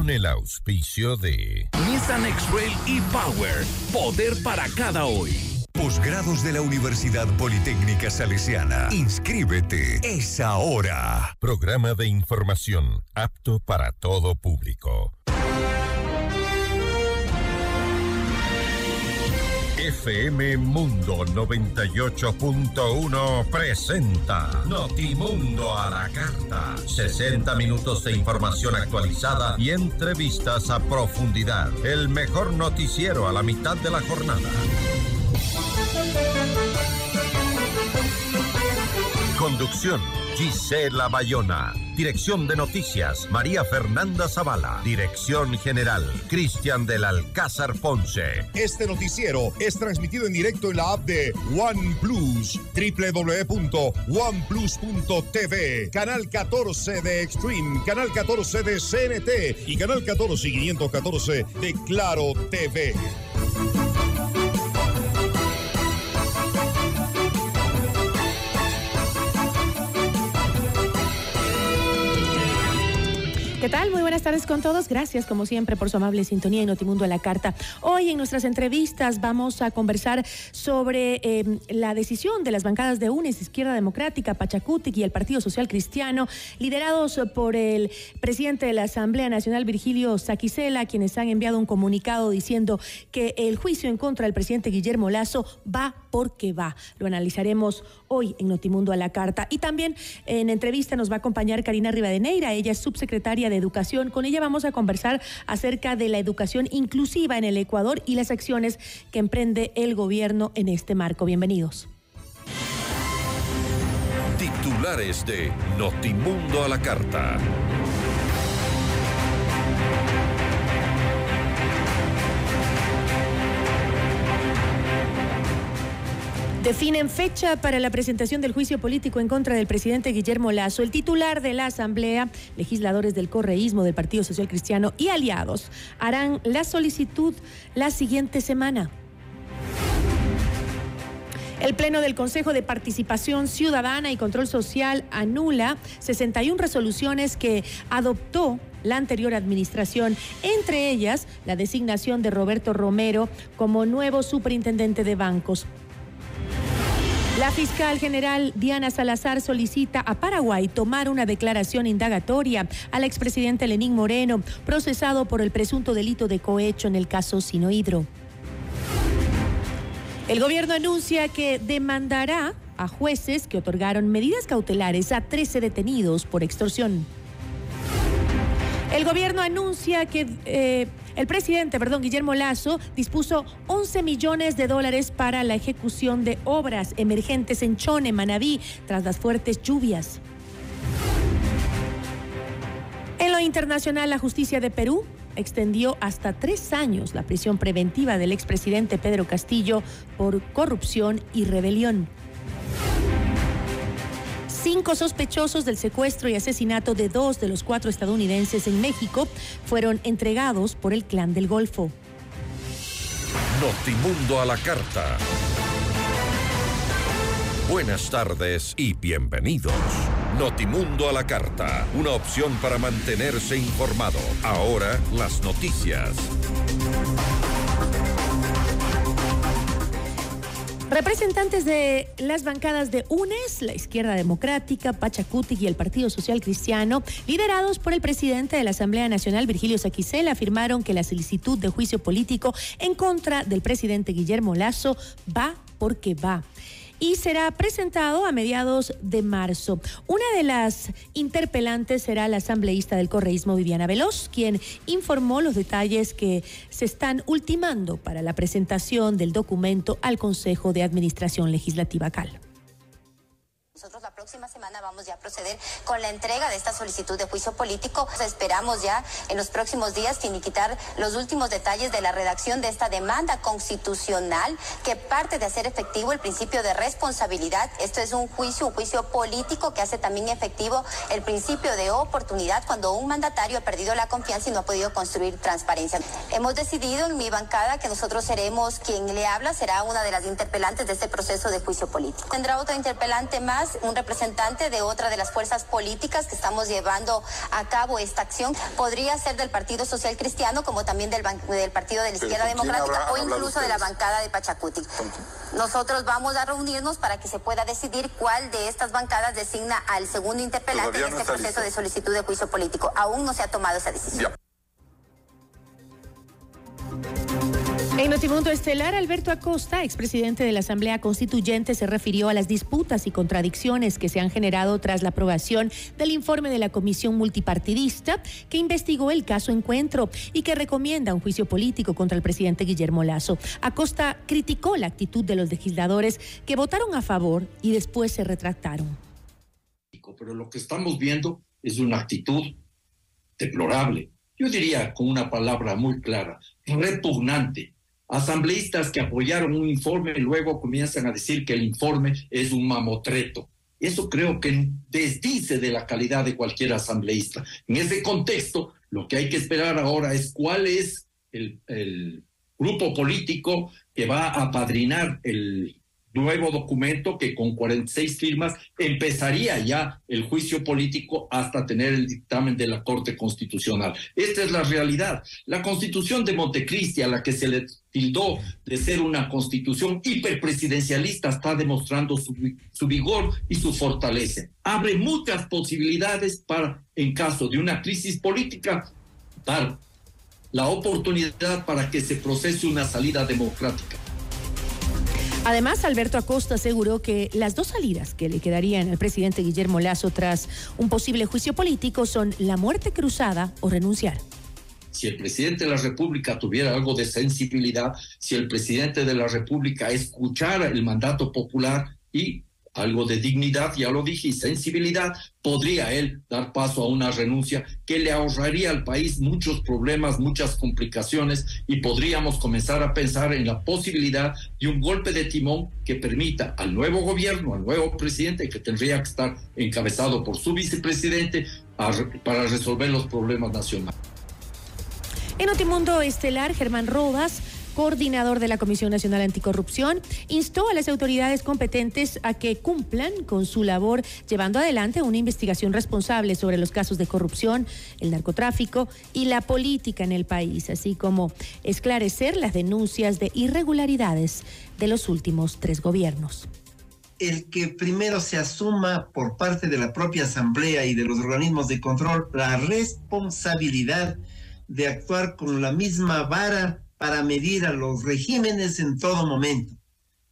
con el auspicio de Nissan X-Rail e-Power, poder para cada hoy. Posgrados de la Universidad Politécnica Salesiana. Inscríbete. Es ahora. Programa de información apto para todo público. FM Mundo 98.1 presenta Notimundo a la carta. 60 minutos de información actualizada y entrevistas a profundidad. El mejor noticiero a la mitad de la jornada. Conducción Gisela Bayona. Dirección de Noticias, María Fernanda Zavala. Dirección General, Cristian del Alcázar Ponce. Este noticiero es transmitido en directo en la app de OnePlus, www.oneplus.tv, canal 14 de Extreme, canal 14 de CNT y canal 14 y 514 de Claro TV. ¿Qué tal? Muy buenas tardes con todos. Gracias, como siempre, por su amable sintonía en Notimundo a la Carta. Hoy en nuestras entrevistas vamos a conversar sobre eh, la decisión de las bancadas de UNES, Izquierda Democrática, Pachacutic y el Partido Social Cristiano, liderados por el presidente de la Asamblea Nacional, Virgilio Saquicela, quienes han enviado un comunicado diciendo que el juicio en contra del presidente Guillermo Lazo va porque va. Lo analizaremos hoy en Notimundo a la Carta. Y también en entrevista nos va a acompañar Karina Rivadeneira, ella es subsecretaria de Educación. Con ella vamos a conversar acerca de la educación inclusiva en el Ecuador y las acciones que emprende el gobierno en este marco. Bienvenidos. Titulares de Notimundo a la Carta. Definen fecha para la presentación del juicio político en contra del presidente Guillermo Lazo. El titular de la Asamblea, legisladores del correísmo, del Partido Social Cristiano y aliados harán la solicitud la siguiente semana. El Pleno del Consejo de Participación Ciudadana y Control Social anula 61 resoluciones que adoptó la anterior administración, entre ellas la designación de Roberto Romero como nuevo superintendente de bancos. La fiscal general Diana Salazar solicita a Paraguay tomar una declaración indagatoria al expresidente Lenín Moreno, procesado por el presunto delito de cohecho en el caso Sinohidro. El gobierno anuncia que demandará a jueces que otorgaron medidas cautelares a 13 detenidos por extorsión. El gobierno anuncia que eh, el presidente, perdón, Guillermo Lazo, dispuso 11 millones de dólares para la ejecución de obras emergentes en Chone, Manabí, tras las fuertes lluvias. En lo internacional, la justicia de Perú extendió hasta tres años la prisión preventiva del expresidente Pedro Castillo por corrupción y rebelión. Cinco sospechosos del secuestro y asesinato de dos de los cuatro estadounidenses en México fueron entregados por el Clan del Golfo. Notimundo a la carta. Buenas tardes y bienvenidos. Notimundo a la carta, una opción para mantenerse informado. Ahora las noticias. Representantes de las bancadas de UNES, la Izquierda Democrática, Pachacuti y el Partido Social Cristiano, liderados por el presidente de la Asamblea Nacional, Virgilio Saquicela, afirmaron que la solicitud de juicio político en contra del presidente Guillermo Lazo va porque va y será presentado a mediados de marzo. Una de las interpelantes será la asambleísta del correísmo Viviana Veloz, quien informó los detalles que se están ultimando para la presentación del documento al Consejo de Administración Legislativa CAL. Próxima semana vamos ya a proceder con la entrega de esta solicitud de juicio político. Esperamos ya en los próximos días finiquitar los últimos detalles de la redacción de esta demanda constitucional que parte de hacer efectivo el principio de responsabilidad. Esto es un juicio, un juicio político que hace también efectivo el principio de oportunidad cuando un mandatario ha perdido la confianza y no ha podido construir transparencia. Hemos decidido en mi bancada que nosotros seremos quien le habla, será una de las interpelantes de este proceso de juicio político. Tendrá otro interpelante más un representante representante de otra de las fuerzas políticas que estamos llevando a cabo esta acción. Podría ser del Partido Social Cristiano, como también del, del Partido de la Izquierda Democrática o incluso de la bancada de Pachacuti. Nosotros vamos a reunirnos para que se pueda decidir cuál de estas bancadas designa al segundo interpelante en este proceso de solicitud de juicio político. Aún no se ha tomado esa decisión. En Notimundo Estelar, Alberto Acosta, expresidente de la Asamblea Constituyente, se refirió a las disputas y contradicciones que se han generado tras la aprobación del informe de la Comisión Multipartidista que investigó el caso Encuentro y que recomienda un juicio político contra el presidente Guillermo Lazo. Acosta criticó la actitud de los legisladores que votaron a favor y después se retractaron. Pero lo que estamos viendo es una actitud deplorable. Yo diría con una palabra muy clara, repugnante asambleístas que apoyaron un informe luego comienzan a decir que el informe es un mamotreto. Eso creo que desdice de la calidad de cualquier asambleísta. En ese contexto, lo que hay que esperar ahora es cuál es el, grupo político que va a apadrinar el nuevo documento que con 46 firmas empezaría ya el juicio político hasta tener el dictamen de la Corte Constitucional. Esta es la realidad. La constitución de Montecristi, a la que se le tildó de ser una constitución hiperpresidencialista, está demostrando su, vigor y su fortaleza. Abre muchas posibilidades para, en caso de una crisis política, dar la oportunidad para que se procese una salida democrática. Además, Alberto Acosta aseguró que las dos salidas que le quedarían al presidente Guillermo Lazo tras un posible juicio político son la muerte cruzada o renunciar. Si el presidente de la República tuviera algo de sensibilidad, si el presidente de la República escuchara el mandato popular y algo de dignidad, ya lo dije, y sensibilidad, podría él dar paso a una renuncia que le ahorraría al país muchos problemas, muchas complicaciones y podríamos comenzar a pensar en la posibilidad de un golpe de timón que permita al nuevo gobierno, al nuevo presidente, que tendría que estar encabezado por su vicepresidente, para resolver los problemas nacionales. En Notimundo Estelar, Germán Rodas coordinador de la Comisión Nacional Anticorrupción, instó a las autoridades competentes a que cumplan con su labor llevando adelante una investigación responsable sobre los casos de corrupción, el narcotráfico y la política en el país, así como esclarecer las denuncias de irregularidades de los últimos tres gobiernos. El que primero se asuma por parte de la propia Asamblea y de los organismos de control la responsabilidad de actuar con la misma vara para medir a los regímenes en todo momento.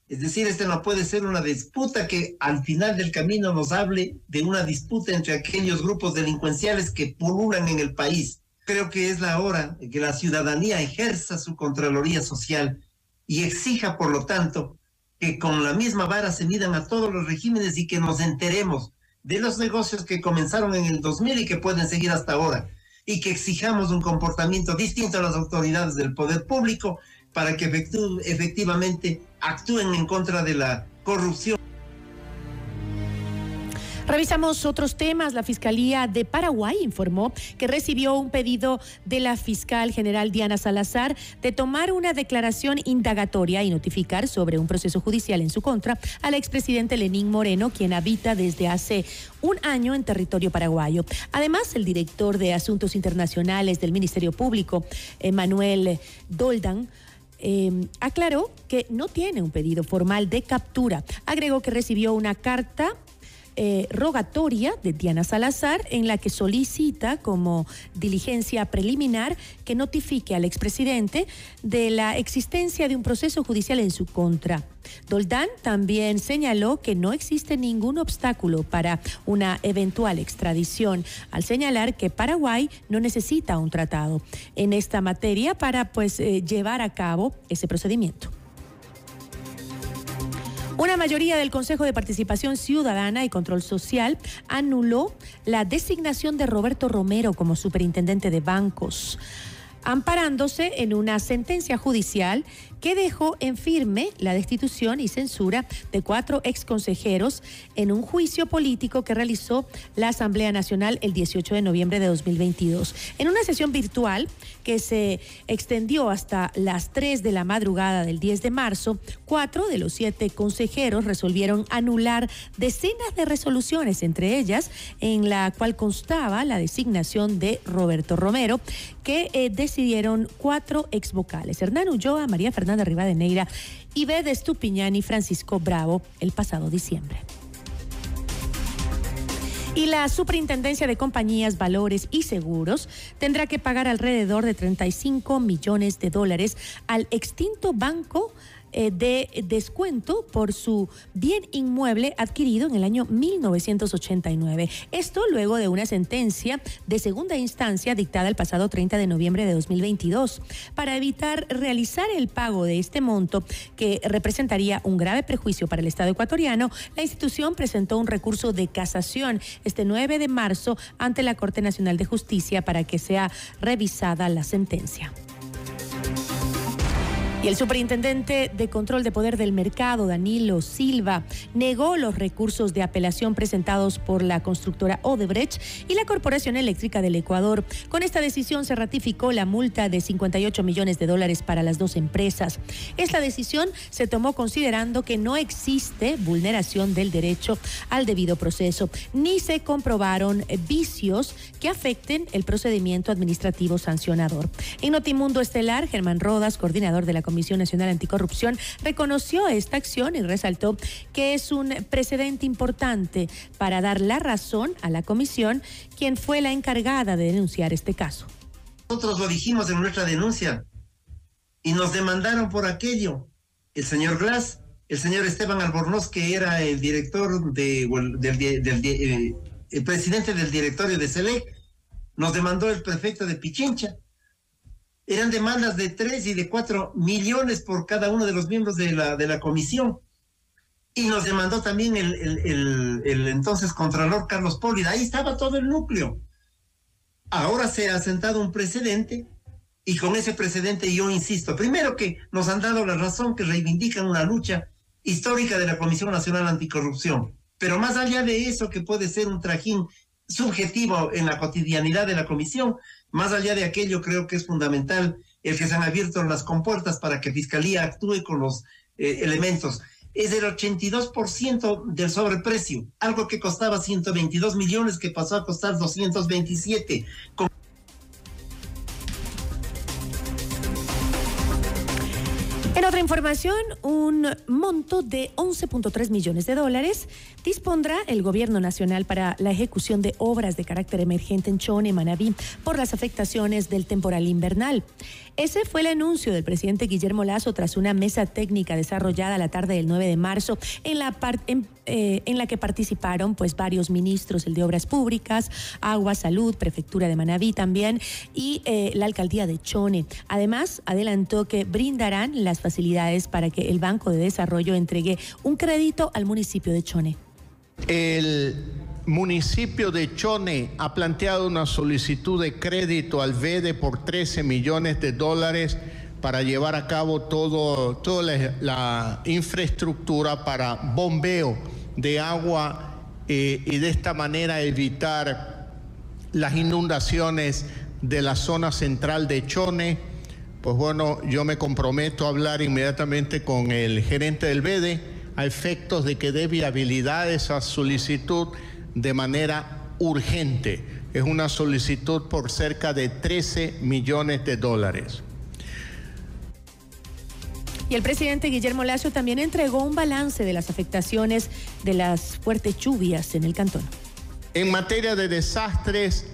Es decir, este no puede ser una disputa que al final del camino nos hable de una disputa entre aquellos grupos delincuenciales que pululan en el país. Creo que es la hora de que la ciudadanía ejerza su Contraloría Social y exija, por lo tanto, que con la misma vara se midan a todos los regímenes y que nos enteremos de los negocios que comenzaron en el 2000 y que pueden seguir hasta ahora y que exijamos un comportamiento distinto a las autoridades del poder público para que efectivamente actúen en contra de la corrupción. Revisamos otros temas. La Fiscalía de Paraguay informó que recibió un pedido de la fiscal general Diana Salazar de tomar una declaración indagatoria y notificar sobre un proceso judicial en su contra al expresidente Lenín Moreno, quien habita desde hace un año en territorio paraguayo. Además, el director de Asuntos Internacionales del Ministerio Público, Manuel Doldan, eh, aclaró que no tiene un pedido formal de captura. Agregó que recibió una carta eh, rogatoria de Diana Salazar en la que solicita como diligencia preliminar que notifique al expresidente de la existencia de un proceso judicial en su contra. Doldán también señaló que no existe ningún obstáculo para una eventual extradición, al señalar que Paraguay no necesita un tratado en esta materia para pues eh, llevar a cabo ese procedimiento. Una mayoría del Consejo de Participación Ciudadana y Control Social anuló la designación de Roberto Romero como superintendente de bancos amparándose en una sentencia judicial que dejó en firme la destitución y censura de cuatro exconsejeros en un juicio político que realizó la Asamblea Nacional el 18 de noviembre de 2022. En una sesión virtual que se extendió hasta las 3 de la madrugada del 10 de marzo, cuatro de los siete consejeros resolvieron anular decenas de resoluciones, entre ellas en la cual constaba la designación de Roberto Romero, que eh, decidieron cuatro exvocales, Hernán Ulloa, María Fernanda Rivadeneira, Ibed Estupiñán y Francisco Bravo, el pasado diciembre. Y la Superintendencia de Compañías, Valores y Seguros tendrá que pagar alrededor de 35 millones de dólares al extinto banco de descuento por su bien inmueble adquirido en el año 1989. Esto luego de una sentencia de segunda instancia dictada el pasado 30 de noviembre de 2022 para evitar realizar el pago de este monto que representaría un grave prejuicio para el Estado ecuatoriano. La institución presentó un recurso de casación este 9 de marzo ante la Corte Nacional de Justicia para que sea revisada la sentencia. El superintendente de control de poder del mercado, Danilo Silva, negó los recursos de apelación presentados por la constructora Odebrecht y la Corporación Eléctrica del Ecuador. Con esta decisión se ratificó la multa de 58 millones de dólares para las dos empresas. Esta decisión se tomó considerando que no existe vulneración del derecho al debido proceso, ni se comprobaron vicios que afecten el procedimiento administrativo sancionador. En Notimundo Estelar, Germán Rodas, coordinador de la Comisión Nacional Anticorrupción reconoció esta acción y resaltó que es un precedente importante para dar la razón a la comisión, quien fue la encargada de denunciar este caso. Nosotros lo dijimos en nuestra denuncia y nos demandaron por aquello. El señor Glass, el señor Esteban Albornoz, que era el director de, del, eh, el presidente del directorio de SELEC, nos demandó el prefecto de Pichincha eran demandas de tres y de cuatro millones por cada uno de los miembros de la, de la comisión. Y nos demandó también el, el, el, entonces Contralor Carlos Pólida. Ahí estaba todo el núcleo. Ahora se ha sentado un precedente y con ese precedente yo insisto, primero que nos han dado la razón que reivindican una lucha histórica de la Comisión Nacional Anticorrupción. Pero más allá de eso, que puede ser un trajín subjetivo en la cotidianidad de la comisión, más allá de aquello, creo que es fundamental el que se han abierto las compuertas para que Fiscalía actúe con los eh, elementos. Es el 82% del sobreprecio, algo que costaba 122 millones que pasó a costar 227. En otra información, un monto de 11.3 millones de dólares dispondrá el gobierno nacional para la ejecución de obras de carácter emergente en Chone, Manabí, por las afectaciones del temporal invernal. Ese fue el anuncio del presidente Guillermo Lazo tras una mesa técnica desarrollada la tarde del 9 de marzo en la, eh, en, la que participaron pues varios ministros, el de Obras Públicas, Agua, Salud, Prefectura de Manabí también y eh, la alcaldía de Chone. Además, adelantó que brindarán las facilidades para que el Banco de Desarrollo entregue un crédito al municipio de Chone. El municipio de Chone ha planteado una solicitud de crédito al VEDE por 13 millones de dólares para llevar a cabo todo, toda la, infraestructura para bombeo de agua eh, y de esta manera evitar las inundaciones de la zona central de Chone. Pues bueno, yo me comprometo a hablar inmediatamente con el gerente del VEDE a efectos de que dé viabilidad a esa solicitud de manera urgente. Es una solicitud por cerca de 13 millones de dólares. Y el presidente Guillermo Lacio también entregó un balance de las afectaciones de las fuertes lluvias en el cantón. En materia de desastres,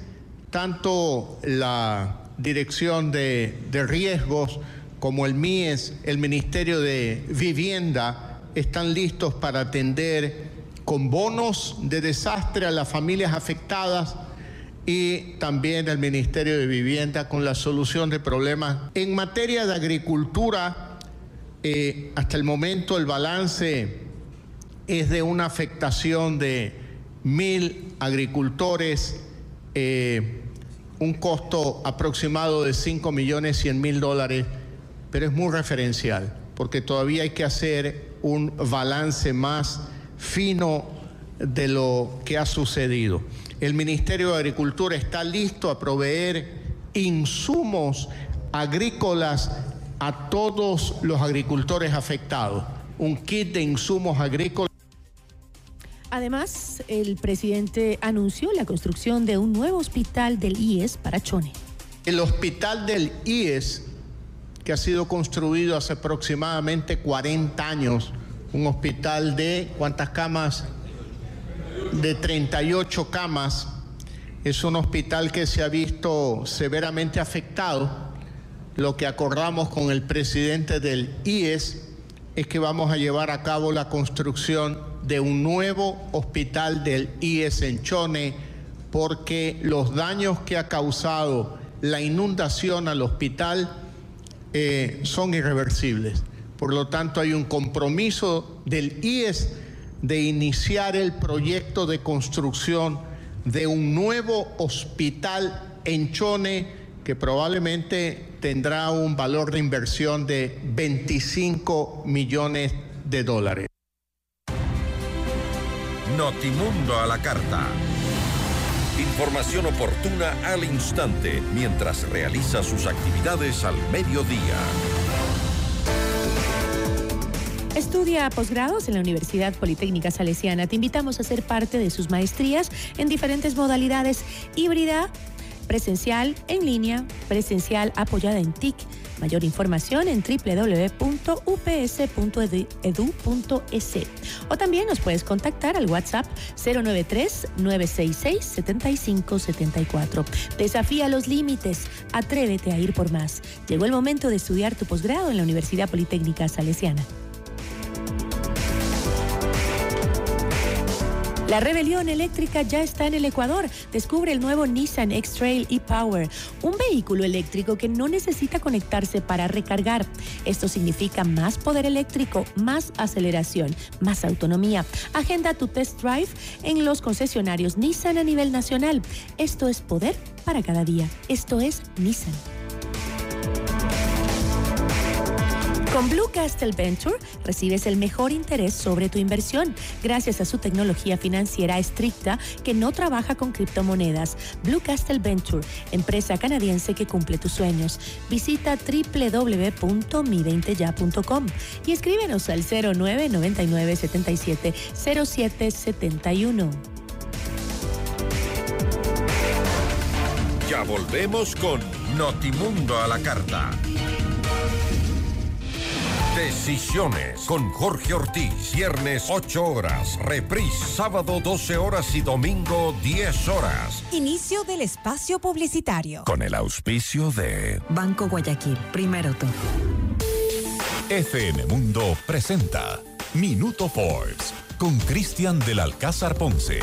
tanto la Dirección de, de Riesgos como el MIES, el Ministerio de Vivienda, están listos para atender con bonos de desastre a las familias afectadas y también el Ministerio de Vivienda con la solución de problemas. En materia de agricultura, eh, hasta el momento el balance es de una afectación de mil agricultores, eh, un costo aproximado de 5 millones 100 mil dólares pero es muy referencial, porque todavía hay que hacer un balance más fino de lo que ha sucedido. El Ministerio de Agricultura está listo a proveer insumos agrícolas a todos los agricultores afectados, un kit de insumos agrícolas. Además, el presidente anunció la construcción de un nuevo hospital del IES para Chone. El hospital del IES, que ha sido construido hace aproximadamente 40 años, un hospital de cuántas camas? De 38 camas. Es un hospital que se ha visto severamente afectado. Lo que acordamos con el presidente del IES es que vamos a llevar a cabo la construcción de un nuevo hospital del IES en Chone porque los daños que ha causado la inundación al hospital eh, son irreversibles. Por lo tanto, hay un compromiso del IES de iniciar el proyecto de construcción de un nuevo hospital en Chone que probablemente tendrá un valor de inversión de 25 millones de dólares. Notimundo a la carta. Información oportuna al instante mientras realiza sus actividades al mediodía. Estudia posgrados en la Universidad Politécnica Salesiana. Te invitamos a ser parte de sus maestrías en diferentes modalidades híbrida, presencial, en línea, presencial apoyada en TIC. Mayor información en www.ups.edu.es. O también nos puedes contactar al WhatsApp 093-966-7574. Desafía los límites, atrévete a ir por más. Llegó el momento de estudiar tu posgrado en la Universidad Politécnica Salesiana. La rebelión eléctrica ya está en el Ecuador. Descubre el nuevo Nissan X-Trail e-Power, un vehículo eléctrico que no necesita conectarse para recargar. Esto significa más poder eléctrico, más aceleración, más autonomía. Agenda tu test drive en los concesionarios Nissan a nivel nacional. Esto es poder para cada día. Esto es Nissan. Con Blue Castle Venture recibes el mejor interés sobre tu inversión gracias a su tecnología financiera estricta que no trabaja con criptomonedas. Blue Castle Venture, empresa canadiense que cumple tus sueños. Visita www.mi20ya.com y escríbenos al 0999 77 0771. Ya volvemos con Notimundo a la carta. Decisiones con Jorge Ortiz. Viernes 8 horas. Reprise sábado 12 horas y domingo 10 horas. Inicio del espacio publicitario. Con el auspicio de Banco Guayaquil. Primero tú. FM Mundo presenta Minuto Forbes con Cristian del Alcázar Ponce.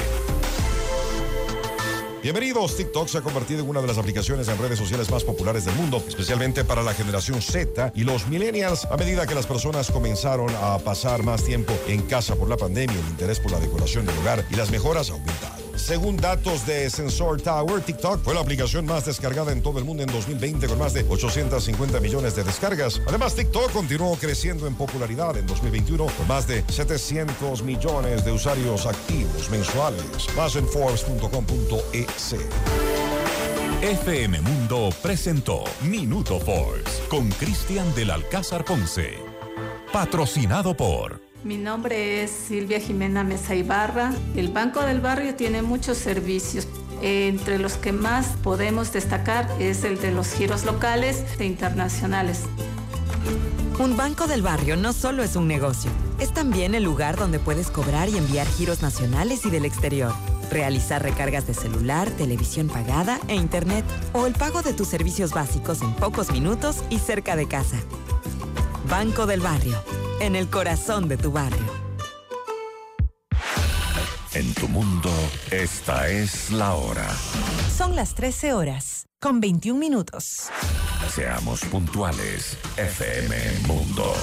Bienvenidos, TikTok se ha convertido en una de las aplicaciones en redes sociales más populares del mundo, especialmente para la generación Z y los millennials. A medida que las personas comenzaron a pasar más tiempo en casa por la pandemia, el interés por la decoración del hogar y las mejoras ha aumentado. Según datos de Sensor Tower, TikTok fue la aplicación más descargada en todo el mundo en 2020 con más de 850 millones de descargas. Además, TikTok continuó creciendo en popularidad en 2021 con más de 700 millones de usuarios activos mensuales. Más en Forbes.com.es. FM Mundo presentó Minuto Forbes con Cristian del Alcázar Ponce. Patrocinado por Mi nombre es Silvia Jimena Mesa Ibarra. El Banco del Barrio tiene muchos servicios. Entre los que más podemos destacar es el de los giros locales e internacionales. Un banco del barrio no solo es un negocio, es también el lugar donde puedes cobrar y enviar giros nacionales y del exterior, realizar recargas de celular, televisión pagada e internet o el pago de tus servicios básicos en pocos minutos y cerca de casa. Banco del Barrio, en el corazón de tu barrio. En tu mundo, esta es la hora. Son las 13 horas, con 21 minutos. Seamos puntuales, FM Mundo.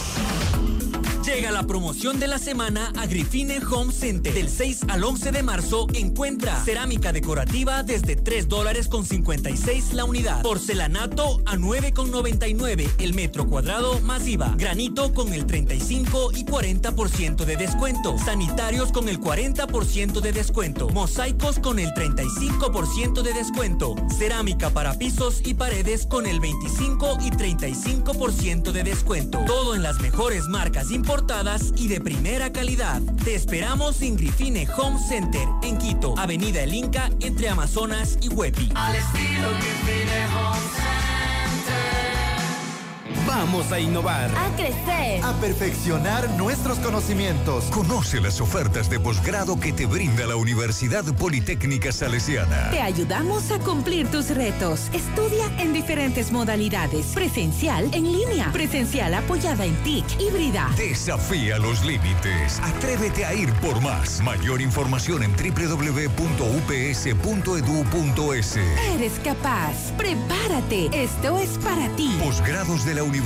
Llega la promoción de la semana a Grifine Home Center. Del 6 al 11 de marzo encuentra cerámica decorativa desde 3 dólares con 56 la unidad. Porcelanato a 9 con 99 el metro cuadrado más IVA. Granito con el 35 y 40% de descuento. Sanitarios con el 40% de descuento. Mosaicos con el 35% de descuento. Cerámica para pisos y paredes con el 25 y 35% de descuento. Todo en las mejores marcas y de primera calidad. Te esperamos en Grifine Home Center en Quito, Avenida El Inca entre Amazonas y Huepi. Al estilo Grifine Home Vamos a innovar. A crecer. A perfeccionar nuestros conocimientos. Conoce las ofertas de posgrado que te brinda la Universidad Politécnica Salesiana. Te ayudamos a cumplir tus retos. Estudia en diferentes modalidades. Presencial, en línea. Presencial apoyada en TIC, híbrida. Desafía los límites. Atrévete a ir por más. Mayor información en www.ups.edu.es. Eres capaz. Prepárate. Esto es para ti. Posgrados de la Universidad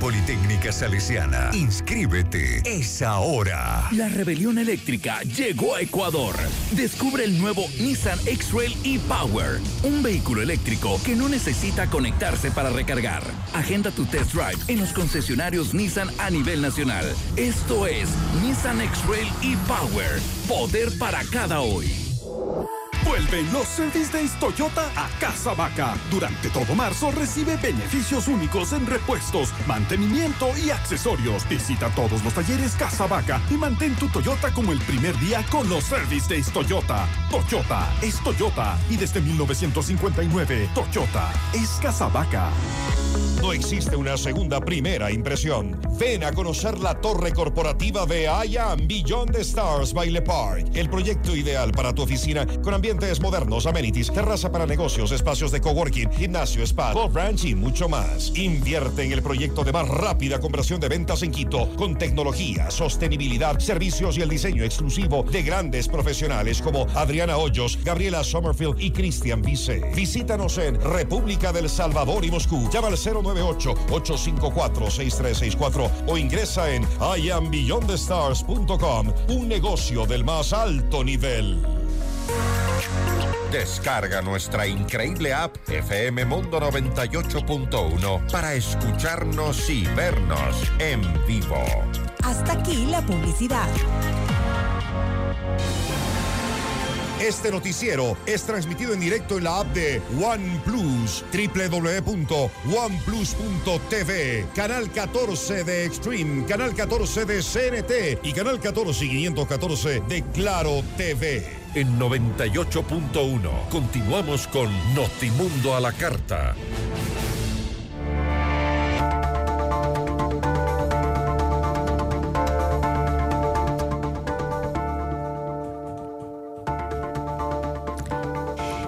Politécnica Salesiana. Inscríbete. Es ahora. La rebelión eléctrica llegó a Ecuador. Descubre el nuevo Nissan X-Trail e-Power, un vehículo eléctrico que no necesita conectarse para recargar. Agenda tu test drive en los concesionarios Nissan a nivel nacional. Esto es Nissan X-Trail e-Power. Poder para cada hoy. Vuelven los Service Days Toyota a Casa Vaca. Durante todo marzo recibe beneficios únicos en repuestos, mantenimiento y accesorios. Visita todos los talleres Casa Vaca y mantén tu Toyota como el primer día con los Service Days Toyota. Toyota es Toyota y desde 1959 Toyota es Casa Vaca. No existe una segunda primera impresión. Ven a conocer la torre corporativa de I Am Beyond Stars by Le Park. El proyecto ideal para tu oficina con modernos, amenities, terraza para negocios, espacios de coworking, gimnasio, spa, golf ranch y mucho más. Invierte en el proyecto de más rápida conversión de ventas en Quito con tecnología, sostenibilidad, servicios y el diseño exclusivo de grandes profesionales como Adriana Hoyos, Gabriela Sommerfield y Cristian Vice. Visítanos en República del Salvador y Moscú. Llama al 098-854-6364 o ingresa en iambeyondthestars.com, un negocio del más alto nivel. Descarga nuestra increíble app FM Mundo 98.1 para escucharnos y vernos en vivo. Hasta aquí la publicidad. Este noticiero es transmitido en directo en la app de OnePlus, www.oneplus.tv, canal 14 de Extreme, canal 14 de CNT y canal 14 y 514 de Claro TV. En 98.1 continuamos con Notimundo a la carta.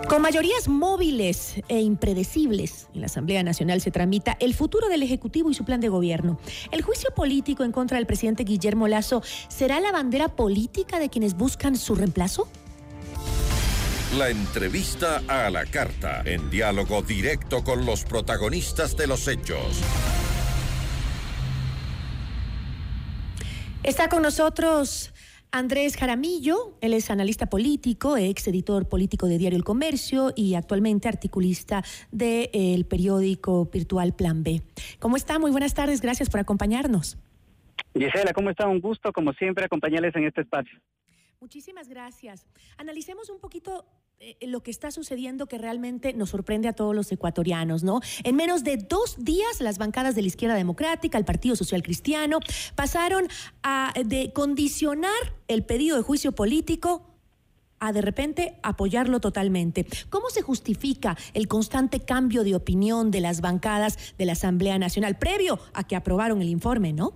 Con mayorías móviles e impredecibles, en la Asamblea Nacional se tramita el futuro del Ejecutivo y su plan de gobierno. El juicio político en contra del presidente Guillermo Lazo será la bandera política de quienes buscan su reemplazo. La entrevista a la carta, en diálogo directo con los protagonistas de los hechos. Está con nosotros Andrés Jaramillo, él es analista político, ex editor político de Diario El Comercio y actualmente articulista del periódico virtual Plan B. ¿Cómo está? Muy buenas tardes, gracias por acompañarnos. Gisela, ¿cómo está? Un gusto, como siempre, acompañarles en este espacio. Muchísimas gracias. Analicemos un poquito eh, lo que está sucediendo que realmente nos sorprende a todos los ecuatorianos, ¿no? En menos de dos días, las bancadas de la izquierda democrática, el Partido Social Cristiano, pasaron a de condicionar el pedido de juicio político a de repente apoyarlo totalmente. ¿Cómo se justifica el constante cambio de opinión de las bancadas de la Asamblea Nacional previo a que aprobaron el informe, no?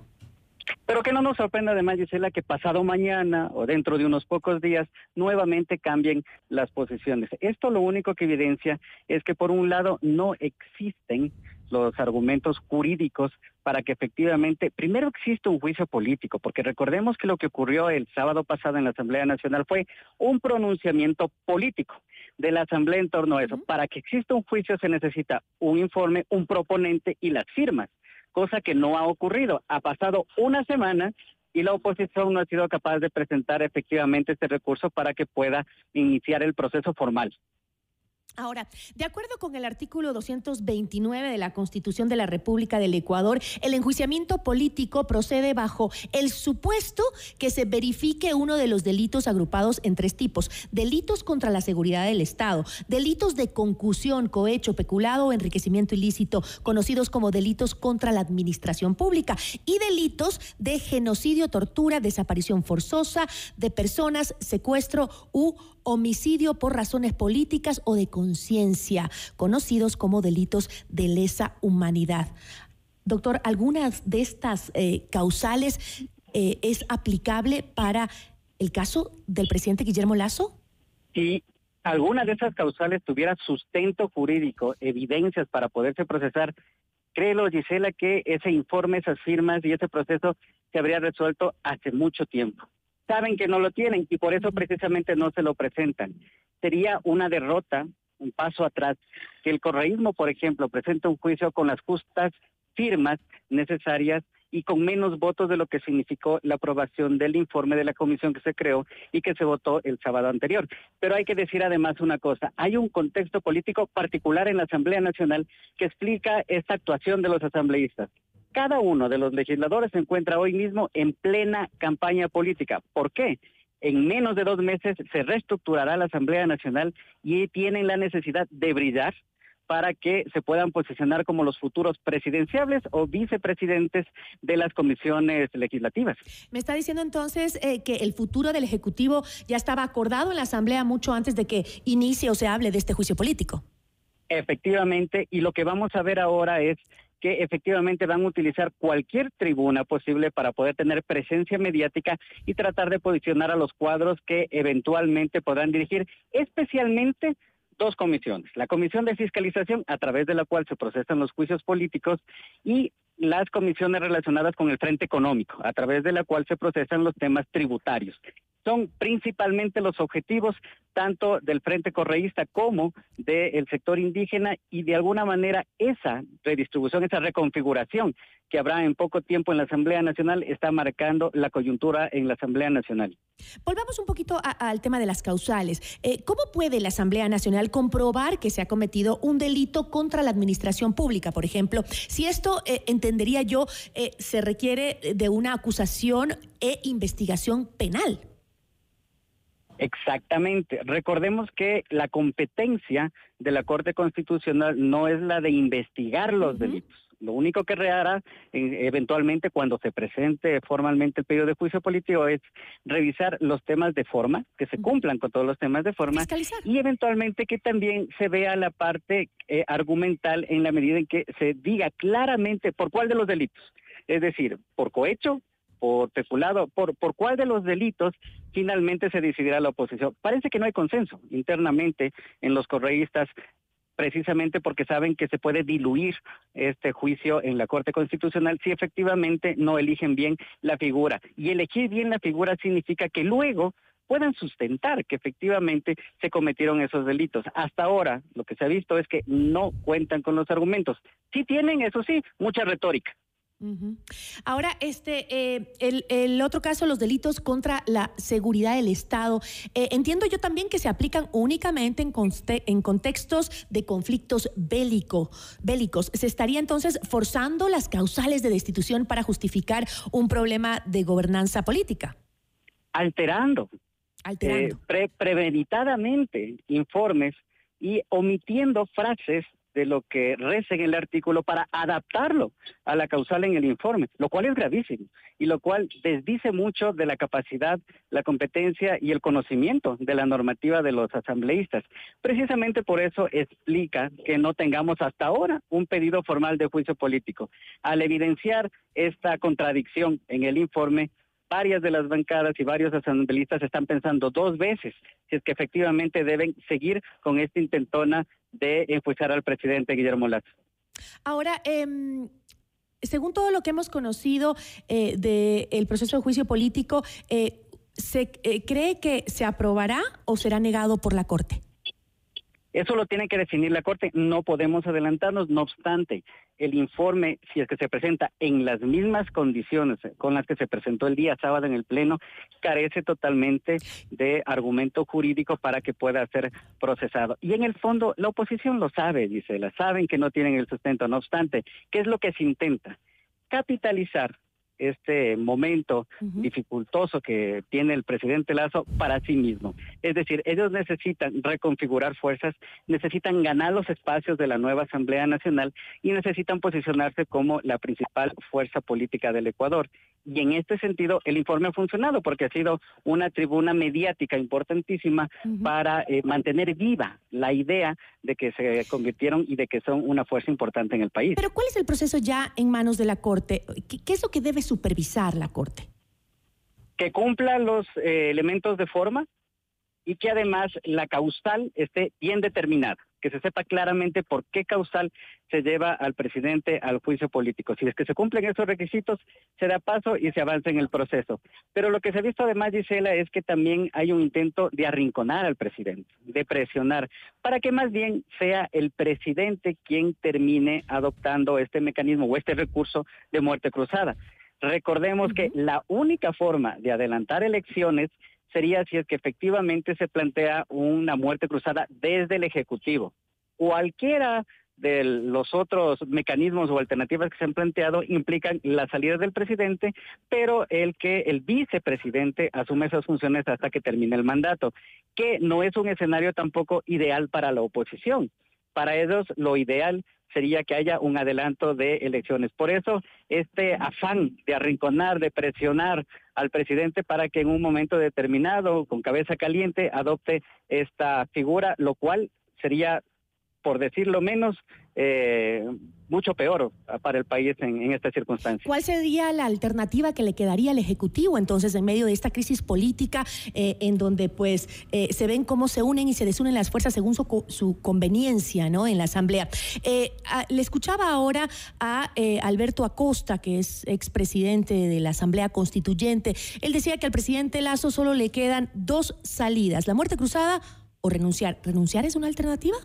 Pero que no nos sorprenda además, Gisela, que pasado mañana o dentro de unos pocos días nuevamente cambien las posiciones. Esto lo único que evidencia es que por un lado no existen los argumentos jurídicos para que efectivamente, primero existe un juicio político, porque recordemos que lo que ocurrió el sábado pasado en la Asamblea Nacional fue un pronunciamiento político de la Asamblea en torno a eso. Para que exista un juicio se necesita un informe, un proponente y las firmas cosa que no ha ocurrido. Ha pasado una semana y la oposición no ha sido capaz de presentar efectivamente este recurso para que pueda iniciar el proceso formal. Ahora, de acuerdo con el artículo 229 de la Constitución de la República del Ecuador, el enjuiciamiento político procede bajo el supuesto que se verifique uno de los delitos agrupados en tres tipos. Delitos contra la seguridad del Estado, delitos de concusión, cohecho, peculado o enriquecimiento ilícito, conocidos como delitos contra la administración pública, y delitos de genocidio, tortura, desaparición forzosa de personas, secuestro u homicidio por razones políticas o de conciencia, conocidos como delitos de lesa humanidad. Doctor, ¿algunas de estas eh, causales eh, es aplicable para el caso del presidente Guillermo Lazo? Si alguna de esas causales tuviera sustento jurídico, evidencias para poderse procesar, créelo, Gisela, que ese informe, esas firmas y ese proceso se habría resuelto hace mucho tiempo saben que no lo tienen y por eso precisamente no se lo presentan. Sería una derrota, un paso atrás, que el correísmo, por ejemplo, presente un juicio con las justas firmas necesarias y con menos votos de lo que significó la aprobación del informe de la comisión que se creó y que se votó el sábado anterior. Pero hay que decir además una cosa, hay un contexto político particular en la Asamblea Nacional que explica esta actuación de los asambleístas. Cada uno de los legisladores se encuentra hoy mismo en plena campaña política. ¿Por qué? En menos de dos meses se reestructurará la Asamblea Nacional y tienen la necesidad de brillar para que se puedan posicionar como los futuros presidenciables o vicepresidentes de las comisiones legislativas. Me está diciendo entonces eh, que el futuro del Ejecutivo ya estaba acordado en la Asamblea mucho antes de que inicie o se hable de este juicio político. Efectivamente, y lo que vamos a ver ahora es que efectivamente van a utilizar cualquier tribuna posible para poder tener presencia mediática y tratar de posicionar a los cuadros que eventualmente podrán dirigir, especialmente dos comisiones. La comisión de fiscalización, a través de la cual se procesan los juicios políticos, y las comisiones relacionadas con el frente económico, a través de la cual se procesan los temas tributarios son principalmente los objetivos tanto del Frente Correísta como del sector indígena y de alguna manera esa redistribución, esa reconfiguración que habrá en poco tiempo en la Asamblea Nacional está marcando la coyuntura en la Asamblea Nacional. Volvamos un poquito al tema de las causales. Eh, ¿Cómo puede la Asamblea Nacional comprobar que se ha cometido un delito contra la administración pública, por ejemplo? Si esto, eh, entendería yo, eh, se requiere de una acusación e investigación penal. Exactamente. Recordemos que la competencia de la Corte Constitucional no es la de investigar los delitos. Lo único que hará eventualmente cuando se presente formalmente el pedido de juicio político es revisar los temas de forma, que se cumplan con todos los temas de forma, y eventualmente que también se vea la parte eh, argumental en la medida en que se diga claramente por cuál de los delitos. Es decir, por cohecho, por peculado, por, por cuál de los delitos finalmente se decidirá la oposición. Parece que no hay consenso internamente en los correístas precisamente porque saben que se puede diluir este juicio en la Corte Constitucional si efectivamente no eligen bien la figura. Y elegir bien la figura significa que luego puedan sustentar que efectivamente se cometieron esos delitos. Hasta ahora lo que se ha visto es que no cuentan con los argumentos. Sí tienen, eso sí, mucha retórica. Ahora, este, eh, el, otro caso, los delitos contra la seguridad del Estado. Eh, entiendo yo también que se aplican únicamente en, en contextos de conflictos bélico, bélicos. ¿Se estaría entonces forzando las causales de destitución para justificar un problema de gobernanza política? Alterando. Alterando. Eh, premeditadamente informes y omitiendo frases de lo que reza el artículo para adaptarlo a la causal en el informe, lo cual es gravísimo y lo cual desdice mucho de la capacidad, la competencia y el conocimiento de la normativa de los asambleístas. Precisamente por eso explica que no tengamos hasta ahora un pedido formal de juicio político. Al evidenciar esta contradicción en el informe, varias de las bancadas y varios asambleístas están pensando dos veces si es que efectivamente deben seguir con esta intentona de enjuiciar al presidente Guillermo Lazo. Ahora, em, según todo lo que hemos conocido eh, del proceso de juicio político, eh, ¿se eh, cree que se aprobará o será negado por la Corte? Eso lo tiene que definir la Corte, no podemos adelantarnos, no obstante, el informe, si es que se presenta en las mismas condiciones con las que se presentó el día sábado en el Pleno, carece totalmente de argumento jurídico para que pueda ser procesado. Y en el fondo, la oposición lo sabe, dice, la saben que no tienen el sustento, no obstante, ¿qué es lo que se intenta? Capitalizar este momento dificultoso que tiene el presidente Lazo para sí mismo. Es decir, ellos necesitan reconfigurar fuerzas, necesitan ganar los espacios de la nueva Asamblea Nacional y necesitan posicionarse como la principal fuerza política del Ecuador. Y en este sentido, el informe ha funcionado porque ha sido una tribuna mediática importantísima para eh, mantener viva la idea de que se convirtieron y de que son una fuerza importante en el país. Pero ¿cuál es el proceso ya en manos de la Corte? ¿Qué, es lo que debe supervisar la Corte? Que cumpla los eh, elementos de forma y que además la causal esté bien determinada que se sepa claramente por qué causal se lleva al presidente al juicio político. Si es que se cumplen esos requisitos, se da paso y se avanza en el proceso. Pero lo que se ha visto además, Gisela, es que también hay un intento de arrinconar al presidente, de presionar, para que más bien sea el presidente quien termine adoptando este mecanismo o este recurso de muerte cruzada. Recordemos que la única forma de adelantar elecciones sería si es que efectivamente se plantea una muerte cruzada desde el Ejecutivo. Cualquiera de los otros mecanismos o alternativas que se han planteado implican la salida del presidente, pero el que el vicepresidente asume esas funciones hasta que termine el mandato, que no es un escenario tampoco ideal para la oposición. Para ellos lo ideal sería que haya un adelanto de elecciones. Por eso, este afán de arrinconar, de presionar al presidente para que en un momento determinado, con cabeza caliente, adopte esta figura, lo cual sería, por decirlo menos, eh, mucho peor para el país en, esta circunstancia. ¿Cuál sería la alternativa que le quedaría al Ejecutivo entonces en medio de esta crisis política eh, en donde pues eh, se ven cómo se unen y se desunen las fuerzas según su, conveniencia ¿no? en la Asamblea? le escuchaba ahora a Alberto Acosta, que es expresidente de la Asamblea Constituyente. Él decía que al presidente Lazo solo le quedan dos salidas, la muerte cruzada o renunciar. ¿Renunciar es una alternativa?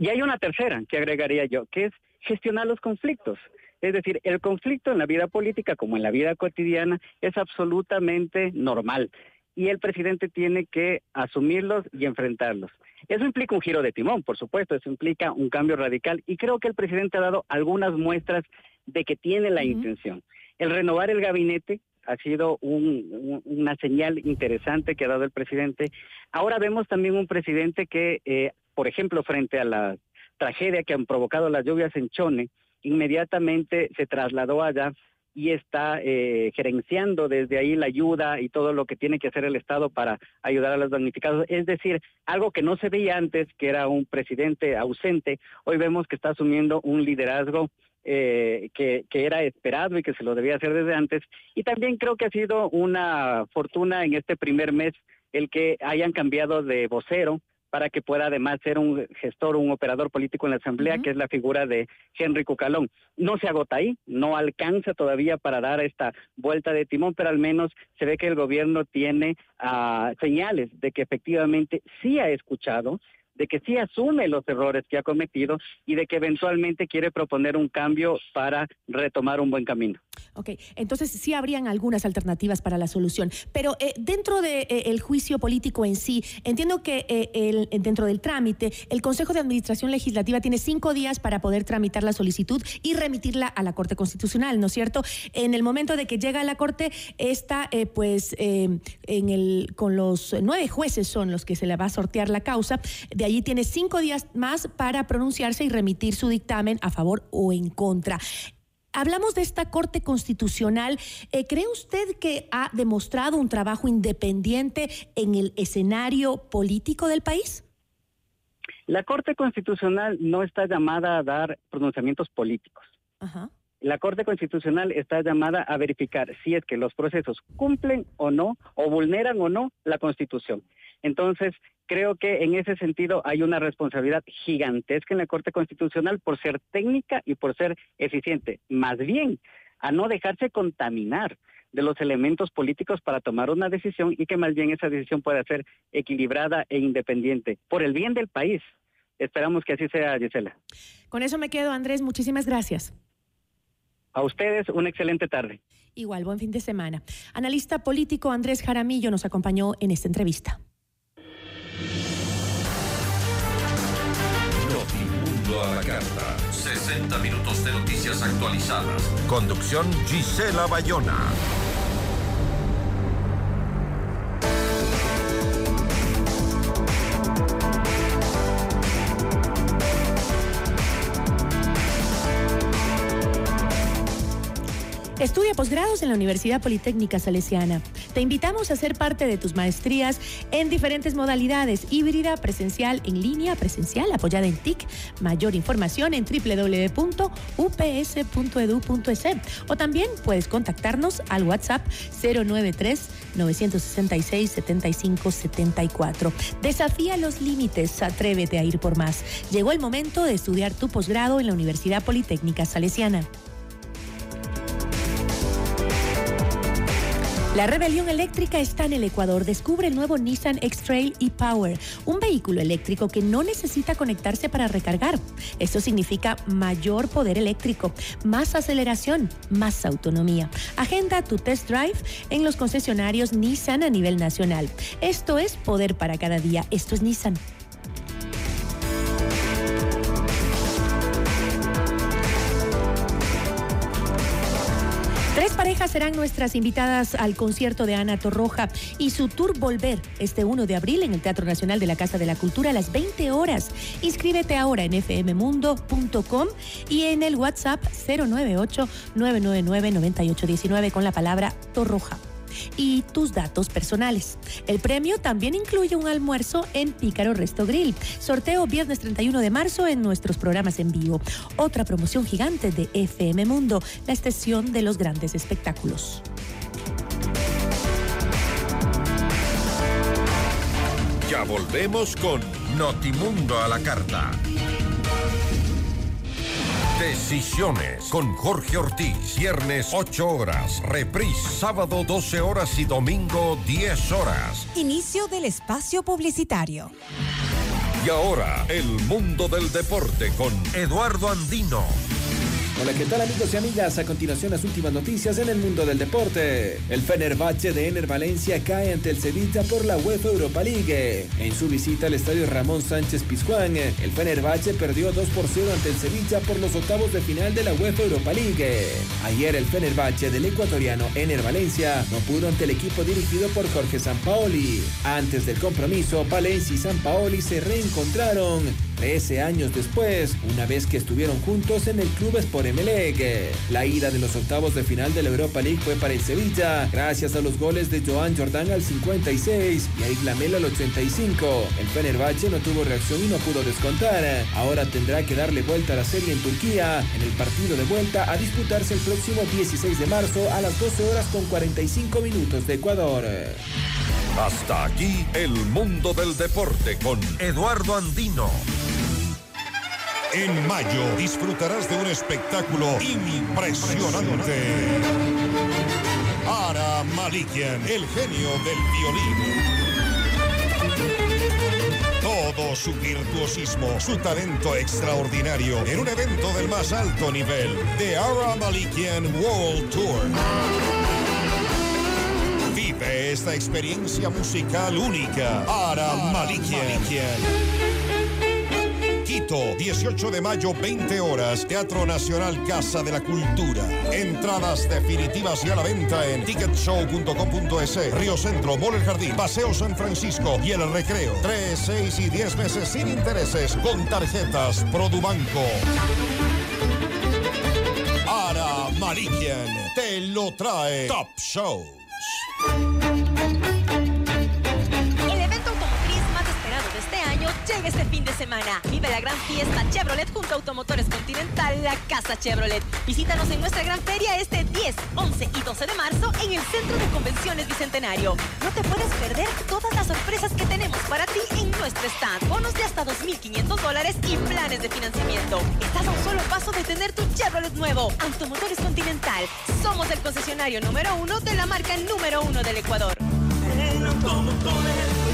Y hay una tercera que agregaría yo, que es gestionar los conflictos. Es decir, el conflicto en la vida política como en la vida cotidiana es absolutamente normal y el presidente tiene que asumirlos y enfrentarlos. Eso implica un giro de timón, por supuesto, eso implica un cambio radical y creo que el presidente ha dado algunas muestras de que tiene la intención. El renovar el gabinete ha sido una señal interesante que ha dado el presidente. Ahora vemos también un presidente que eh, por ejemplo, frente a la tragedia que han provocado las lluvias en Chone, inmediatamente se trasladó allá y está eh, gerenciando desde ahí la ayuda y todo lo que tiene que hacer el Estado para ayudar a los damnificados. Es decir, algo que no se veía antes, que era un presidente ausente, hoy vemos que está asumiendo un liderazgo eh, que, que, era esperado y que se lo debía hacer desde antes. Y también creo que ha sido una fortuna en este primer mes el que hayan cambiado de vocero para que pueda además ser un gestor, un operador político en la Asamblea, que es la figura de Henry Cucalón. No se agota ahí, no alcanza todavía para dar esta vuelta de timón, pero al menos se ve que el gobierno tiene ah, señales de que efectivamente sí ha escuchado, de que sí asume los errores que ha cometido y de que eventualmente quiere proponer un cambio para retomar un buen camino. Ok, entonces sí habrían algunas alternativas para la solución, pero eh, dentro del de, eh, juicio político en sí, entiendo que eh, dentro del trámite, el Consejo de Administración Legislativa tiene cinco días para poder tramitar la solicitud y remitirla a la Corte Constitucional, ¿no es cierto? En el momento de que llega a la Corte, está pues en el, con los nueve jueces son los que se le va a sortear la causa, de allí tiene cinco días más para pronunciarse y remitir su dictamen a favor o en contra. Hablamos de esta Corte Constitucional. Eh, ¿Cree usted que ha demostrado un trabajo independiente en el escenario político del país? La Corte Constitucional no está llamada a dar pronunciamientos políticos. La Corte Constitucional está llamada a verificar si es que los procesos cumplen o no, o vulneran o no la Constitución. Entonces, creo que en ese sentido hay una responsabilidad gigantesca en la Corte Constitucional por ser técnica y por ser eficiente. Más bien, a no dejarse contaminar de los elementos políticos para tomar una decisión y que más bien esa decisión pueda ser equilibrada e independiente por el bien del país. Esperamos que así sea, Gisela. Con eso me quedo, Andrés. Muchísimas gracias. A ustedes, una excelente tarde. Igual, buen fin de semana. Analista político Andrés Jaramillo nos acompañó en esta entrevista. Notimundo a la carta. 60 minutos de noticias actualizadas. Conducción Gisela Bayona. Estudia posgrados en la Universidad Politécnica Salesiana. Te invitamos a ser parte de tus maestrías en diferentes modalidades, híbrida, presencial, en línea, presencial, apoyada en TIC. Mayor información en www.ups.edu.es o también puedes contactarnos al WhatsApp 093 966 75 74. Desafía los límites, atrévete a ir por más. Llegó el momento de estudiar tu posgrado en la Universidad Politécnica Salesiana. La rebelión eléctrica está en el Ecuador. Descubre el nuevo Nissan X-Trail e-Power, un vehículo eléctrico que no necesita conectarse para recargar. Esto significa mayor poder eléctrico, más aceleración, más autonomía. Agenda tu test drive en los concesionarios Nissan a nivel nacional. Esto es poder para cada día. Esto es Nissan. Tres parejas serán nuestras invitadas al concierto de Ana Torroja y su tour Volver este 1 de abril en el Teatro Nacional de la Casa de la Cultura a las 20 horas. Inscríbete ahora en fmmundo.com y en el WhatsApp 098-999-9819 con la palabra Torroja y tus datos personales. El premio también incluye un almuerzo en Pícaro Resto Grill. Sorteo viernes 31 de marzo en nuestros programas en vivo. Otra promoción gigante de FM Mundo, la estación de los grandes espectáculos. Ya volvemos con Notimundo a la carta. Decisiones con Jorge Ortiz. Viernes 8 horas. Reprise sábado 12 horas y domingo 10 horas. Inicio del espacio publicitario. Y ahora, el mundo del deporte con Eduardo Andino. Hola, ¿qué tal amigos y amigas? A continuación las últimas noticias en el mundo del deporte. El Fenerbahce de Ener Valencia cae ante el Sevilla por la UEFA Europa League. En su visita al estadio Ramón Sánchez Pizjuán, el Fenerbahce perdió 2 por 0 ante el Sevilla por los octavos de final de la UEFA Europa League. Ayer el Fenerbahce del ecuatoriano Ener Valencia no pudo ante el equipo dirigido por Jorge Sampaoli. Antes del compromiso, Valencia y Sampaoli se reencontraron 13 años después, una vez que estuvieron juntos en el club Sport Emelec. La ida de los octavos de final de la Europa League fue para el Sevilla, gracias a los goles de Joan Jordan al 56 y a Iglamel al 85. El Fenerbahce no tuvo reacción y no pudo descontar. Ahora tendrá que darle vuelta a la serie en Turquía, en el partido de vuelta a disputarse el próximo 16 de marzo a las 12 horas con 45 minutos de Ecuador. Hasta aquí el mundo del deporte con Eduardo Andino. En mayo disfrutarás de un espectáculo impresionante. Ara Malikian, el genio del violín. Todo su virtuosismo, su talento extraordinario en un evento del más alto nivel, The Ara Malikian World Tour. Vive esta experiencia musical única. Ara Malikian. Quito, 18 de mayo, 20 horas, Teatro Nacional Casa de la Cultura. Entradas definitivas y a la venta en ticketshow.com.es, Río Centro, Mall El Jardín, Paseo San Francisco y El Recreo. 3, 6 y 10 meses sin intereses con tarjetas Produbanco. Ara Malikian te lo trae Top Shows. Llega este fin de semana. Vive la gran fiesta Chevrolet junto a Automotores Continental, la Casa Chevrolet. Visítanos en nuestra gran feria este 10, 11 y 12 de marzo en el Centro de Convenciones Bicentenario. No te puedes perder todas las sorpresas que tenemos para ti en nuestro stand. Bonos de hasta 2.500 dólares y planes de financiamiento. Estás a un solo paso de tener tu Chevrolet nuevo. Automotores Continental. Somos el concesionario número uno de la marca número uno del Ecuador. En Automotores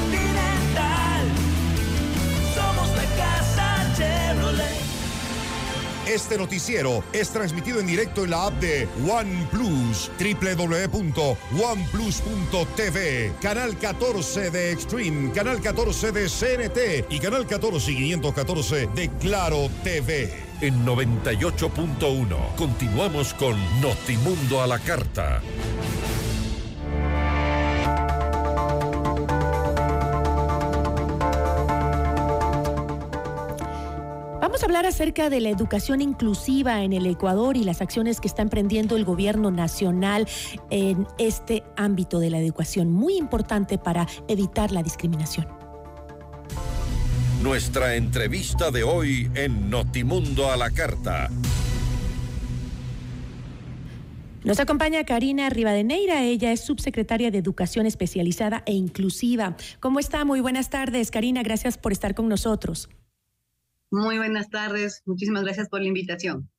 Este noticiero es transmitido en directo en la app de OnePlus, www.oneplus.tv, canal 14 de Extreme, canal 14 de CNT y canal 14 y 514 de Claro TV. En 98.1 continuamos con Notimundo a la carta. Vamos a hablar acerca de la educación inclusiva en el Ecuador y las acciones que está emprendiendo el gobierno nacional en este ámbito de la educación, muy importante para evitar la discriminación. Nuestra entrevista de hoy en Notimundo a la carta. Nos acompaña Karina Rivadeneira, ella es subsecretaria de Educación Especializada e Inclusiva. ¿Cómo está? Muy buenas tardes, Karina, gracias por estar con nosotros. Muy buenas tardes, muchísimas gracias por la invitación.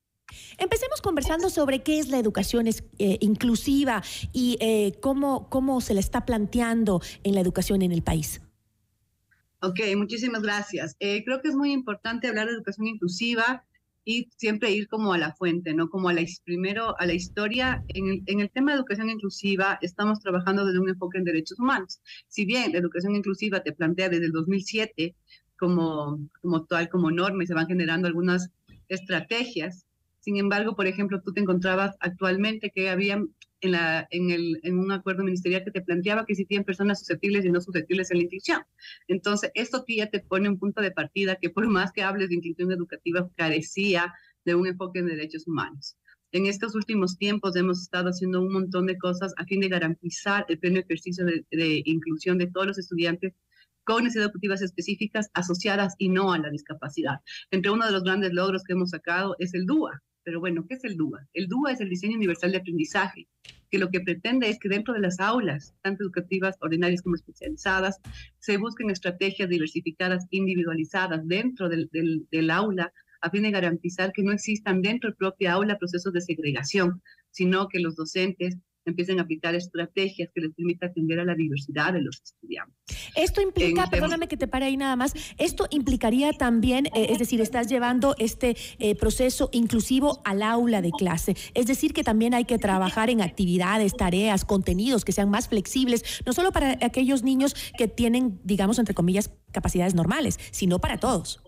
Empecemos conversando sobre qué es la educación es- eh, inclusiva y eh, cómo, cómo se la está planteando en la educación en el país. Ok, muchísimas gracias. Eh, creo que es muy importante hablar de educación inclusiva y siempre ir como a la fuente, ¿no? Como a la, primero a la historia. En el, en el tema de educación inclusiva estamos trabajando desde un enfoque en derechos humanos. Si bien la educación inclusiva te plantea desde el 2007 como, como tal, como norma se van generando algunas estrategias, sin embargo, por ejemplo, tú te encontrabas actualmente que había en, el, en un acuerdo ministerial que te planteaba que existían personas susceptibles y no susceptibles en la inclusión. Entonces, esto aquí ya te pone un punto de partida que por más que hables de inclusión educativa, carecía de un enfoque en derechos humanos. En estos últimos tiempos hemos estado haciendo un montón de cosas a fin de garantizar el pleno ejercicio de inclusión de todos los estudiantes con necesidades educativas específicas asociadas y no a la discapacidad. Entre uno de los grandes logros que hemos sacado es el DUA. Pero bueno, ¿qué es el DUA? El DUA es el diseño universal de aprendizaje, que lo que pretende es que dentro de las aulas, tanto educativas, ordinarias como especializadas, se busquen estrategias diversificadas, individualizadas dentro del, del, aula, a fin de garantizar que no existan dentro del propio aula procesos de segregación, sino que los docentes empiecen a aplicar estrategias que les permitan atender a la diversidad de los estudiantes. Esto implica, En- perdóname que te pare ahí nada más, esto implicaría también, eh, es decir, estás llevando este eh, proceso inclusivo al aula de clase. Es decir, que también hay que trabajar en actividades, tareas, contenidos que sean más flexibles, no solo para aquellos niños que tienen, digamos, entre comillas, capacidades normales, sino para todos.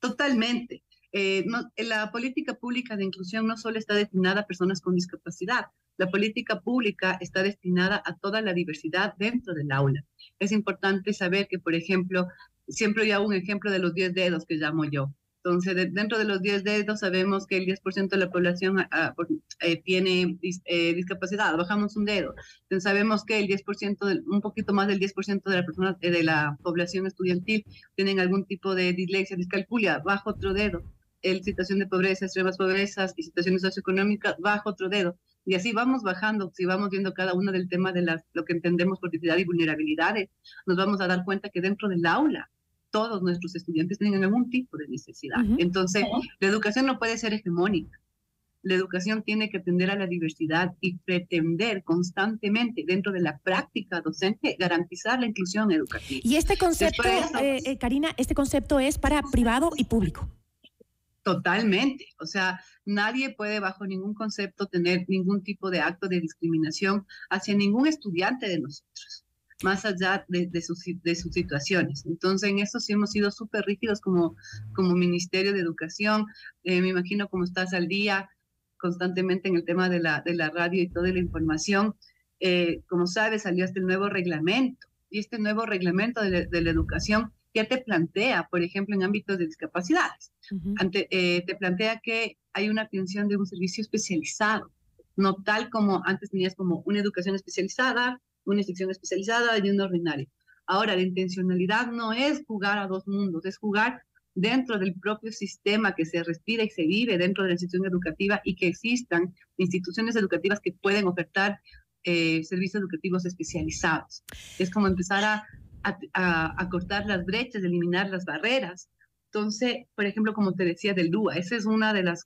Totalmente. Eh, no- la política pública de inclusión no solo está destinada a personas con discapacidad, la política pública está destinada a toda la diversidad dentro del aula. Es importante saber que, por ejemplo, siempre hay un ejemplo de los 10 dedos que llamo yo. Entonces, de- dentro de los 10 dedos sabemos que el 10% de la población ah, ah, eh, tiene eh, discapacidad, bajamos un dedo. Sabemos que el 10%, del- un poquito más del 10% de la, eh, de la población estudiantil tienen algún tipo de dislexia, discalculia, bajo otro dedo. El situación de pobreza, extremas pobrezas y situaciones socioeconómicas, bajo otro dedo. Y así vamos bajando, si vamos viendo cada uno del tema de las, lo que entendemos por diversidad y vulnerabilidades, nos vamos a dar cuenta que dentro del aula todos nuestros estudiantes tienen algún tipo de necesidad. Entonces, la educación no puede ser hegemónica. La educación tiene que atender a la diversidad y pretender constantemente dentro de la práctica docente garantizar la inclusión educativa. Y este concepto, eso- eh, eh, Karina, este concepto es para privado y público. Totalmente. O sea, nadie puede bajo ningún concepto tener ningún tipo de acto de discriminación hacia ningún estudiante de nosotros, más allá de, sus, situaciones. Entonces, en eso sí hemos sido súper rígidos como, Ministerio de Educación. Eh, me imagino cómo estás al día constantemente en el tema de la, radio y toda la información. Eh, como sabes, salió este nuevo reglamento y este nuevo reglamento de, la- de la educación ya te plantea, por ejemplo, en ámbitos de discapacidades, ante, eh, te plantea que hay una atención de un servicio especializado, no tal como antes tenías como una educación especializada, una sección especializada y una ordinaria. Ahora, la intencionalidad no es jugar a dos mundos, es jugar dentro del propio sistema que se respira y se vive dentro de la institución educativa y que existan instituciones educativas que pueden ofertar eh, servicios educativos especializados. Es como empezar a, a, a- cortar las brechas, eliminar las barreras Entonces, por ejemplo, como te decía del DUA, ese es uno de los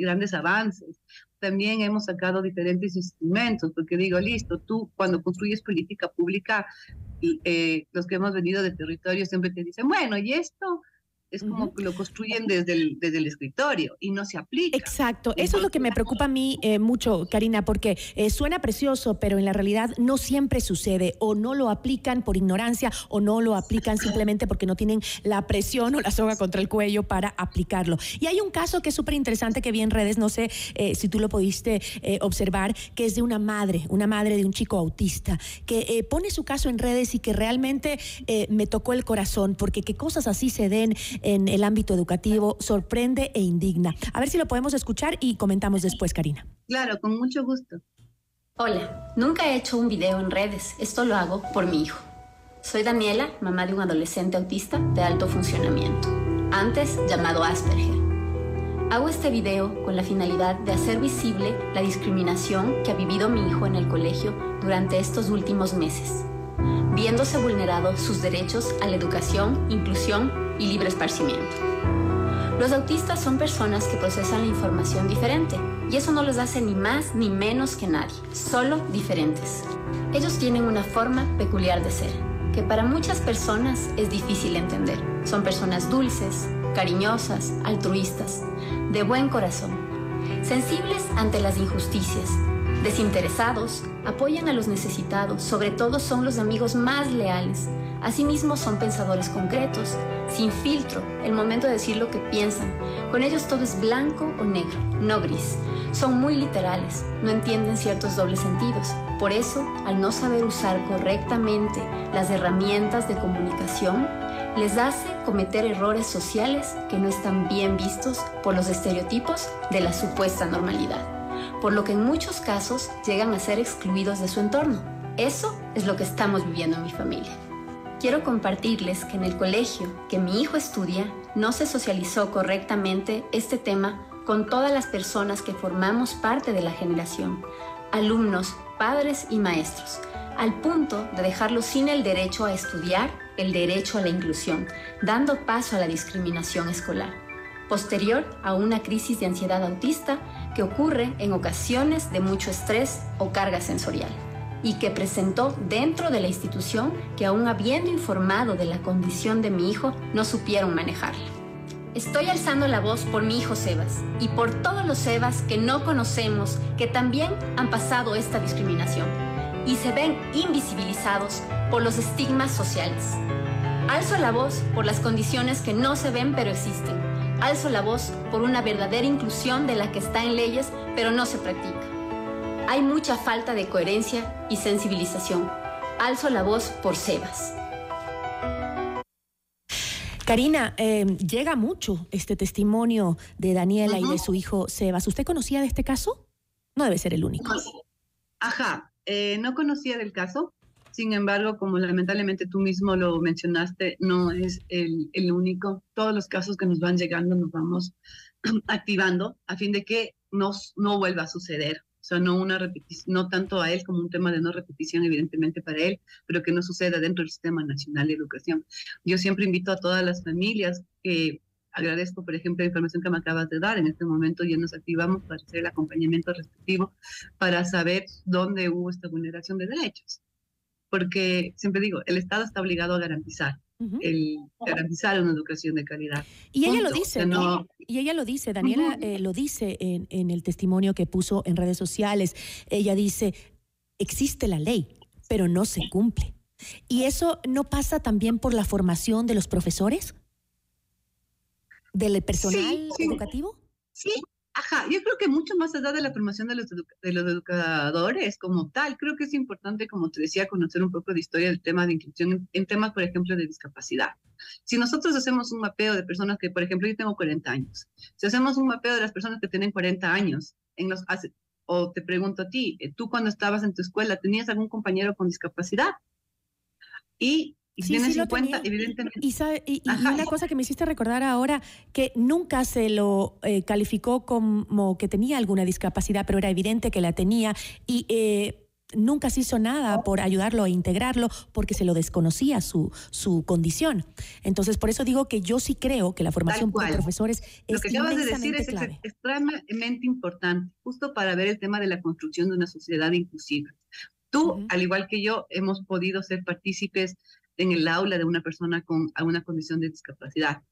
grandes avances. También hemos sacado diferentes instrumentos, porque digo, listo, tú cuando construyes política pública, eh, los que hemos venido de territorio siempre te dicen, bueno, ¿y esto? Es como que lo construyen desde el, desde el escritorio y no se aplica. Exacto, eso es lo que me preocupa a mí eh, mucho, Karina, porque eh, suena precioso, pero en la realidad no siempre sucede, o no lo aplican por ignorancia, o no lo aplican simplemente porque no tienen la presión o la soga contra el cuello para aplicarlo. Y hay un caso que es súper interesante que vi en redes, no sé eh, si tú lo pudiste observar, que es de una madre, una madre de un chico autista, que pone su caso en redes y que realmente me tocó el corazón, porque qué cosas así se den en el ámbito educativo sorprende e indigna. A ver si lo podemos escuchar y comentamos después, Karina. Claro, con mucho gusto. Hola, nunca he hecho un video en redes, esto lo hago por mi hijo. Soy Daniela, mamá de un adolescente autista de alto funcionamiento, antes llamado Asperger. Hago este video con la finalidad de hacer visible la discriminación que ha vivido mi hijo en el colegio durante estos últimos meses, viéndose vulnerados sus derechos a la educación, inclusión y libre esparcimiento. Los autistas son personas que procesan la información diferente y eso no los hace ni más ni menos que nadie, solo diferentes. Ellos tienen una forma peculiar de ser, que para muchas personas es difícil entender. Son personas dulces, cariñosas, altruistas, de buen corazón, sensibles ante las injusticias, desinteresados, apoyan a los necesitados, sobre todo son los amigos más leales, Asimismo son pensadores concretos, sin filtro, el momento de decir lo que piensan. Con ellos todo es blanco o negro, no gris. Son muy literales, no entienden ciertos dobles sentidos. Por eso, al no saber usar correctamente las herramientas de comunicación, les hace cometer errores sociales que no están bien vistos por los estereotipos de la supuesta normalidad, por lo que en muchos casos llegan a ser excluidos de su entorno. Eso es lo que estamos viviendo en mi familia quiero compartirles que en el colegio que mi hijo estudia no se socializó correctamente este tema con todas las personas que formamos parte de la generación, alumnos, padres y maestros, al punto de dejarlos sin el derecho a estudiar, el derecho a la inclusión, dando paso a la discriminación escolar, posterior a una crisis de ansiedad autista que ocurre en ocasiones de mucho estrés o carga sensorial y que presentó dentro de la institución que aún habiendo informado de la condición de mi hijo, no supieron manejarla. Estoy alzando la voz por mi hijo Sebas y por todos los Sebas que no conocemos que también han pasado esta discriminación y se ven invisibilizados por los estigmas sociales. Alzo la voz por las condiciones que no se ven pero existen. Alzo la voz por una verdadera inclusión de la que está en leyes pero no se practica. Hay mucha falta de coherencia y sensibilización. Alzo la voz por Sebas. Karina, em, llega mucho este testimonio de Daniela y de su hijo Sebas. ¿Usted conocía de este caso? No debe ser el único. Ajá, eh, no conocía del caso. Sin embargo, como lamentablemente tú mismo lo mencionaste, no es el, único. Todos los casos que nos van llegando nos vamos activando a fin de que no vuelva a suceder. O sea, no una repetición, no tanto a él como un tema de no repetición, evidentemente para él, pero que no suceda dentro del Sistema Nacional de Educación. Yo siempre invito a todas las familias que agradezco, por ejemplo, la información que me acabas de dar. En este momento ya nos activamos para hacer el acompañamiento respectivo para saber dónde hubo esta vulneración de derechos. Porque siempre digo, el Estado está obligado a garantizar el garantizar una educación de calidad. Y ella lo dice, ¿no? Y ella lo dice, Daniela eh, lo dice en, en el testimonio que puso en redes sociales. Ella dice, existe la ley, pero no se cumple. ¿Y eso no pasa también por la formación de los profesores? ¿Del personal educativo? Sí, Ajá, yo creo que mucho más allá de la formación de los, educadores como tal, creo que es importante, como te decía, conocer un poco de historia del tema de inclusión en, temas, por ejemplo, de discapacidad. Si nosotros hacemos un mapeo de personas que, por ejemplo, yo tengo 40 años, si hacemos un mapeo de las personas que tienen 40 años, en los, o te pregunto a ti, eh, tú cuando estabas en tu escuela, ¿tenías algún compañero con discapacidad? Y y sí, tiene 50, evidentemente. Y, y, una cosa que me hiciste recordar ahora, que nunca se lo eh, calificó como que tenía alguna discapacidad, pero era evidente que la tenía. Y eh, nunca se hizo nada por ayudarlo a integrarlo porque se lo desconocía su, su condición. Entonces, por eso digo que yo sí creo que la formación de profesores Lo es que acabas de decir es clave. extremadamente importante, justo para ver el tema de la construcción de una sociedad inclusiva. Tú, al igual que yo, hemos podido ser partícipes en el aula de una persona con alguna condición de discapacidad.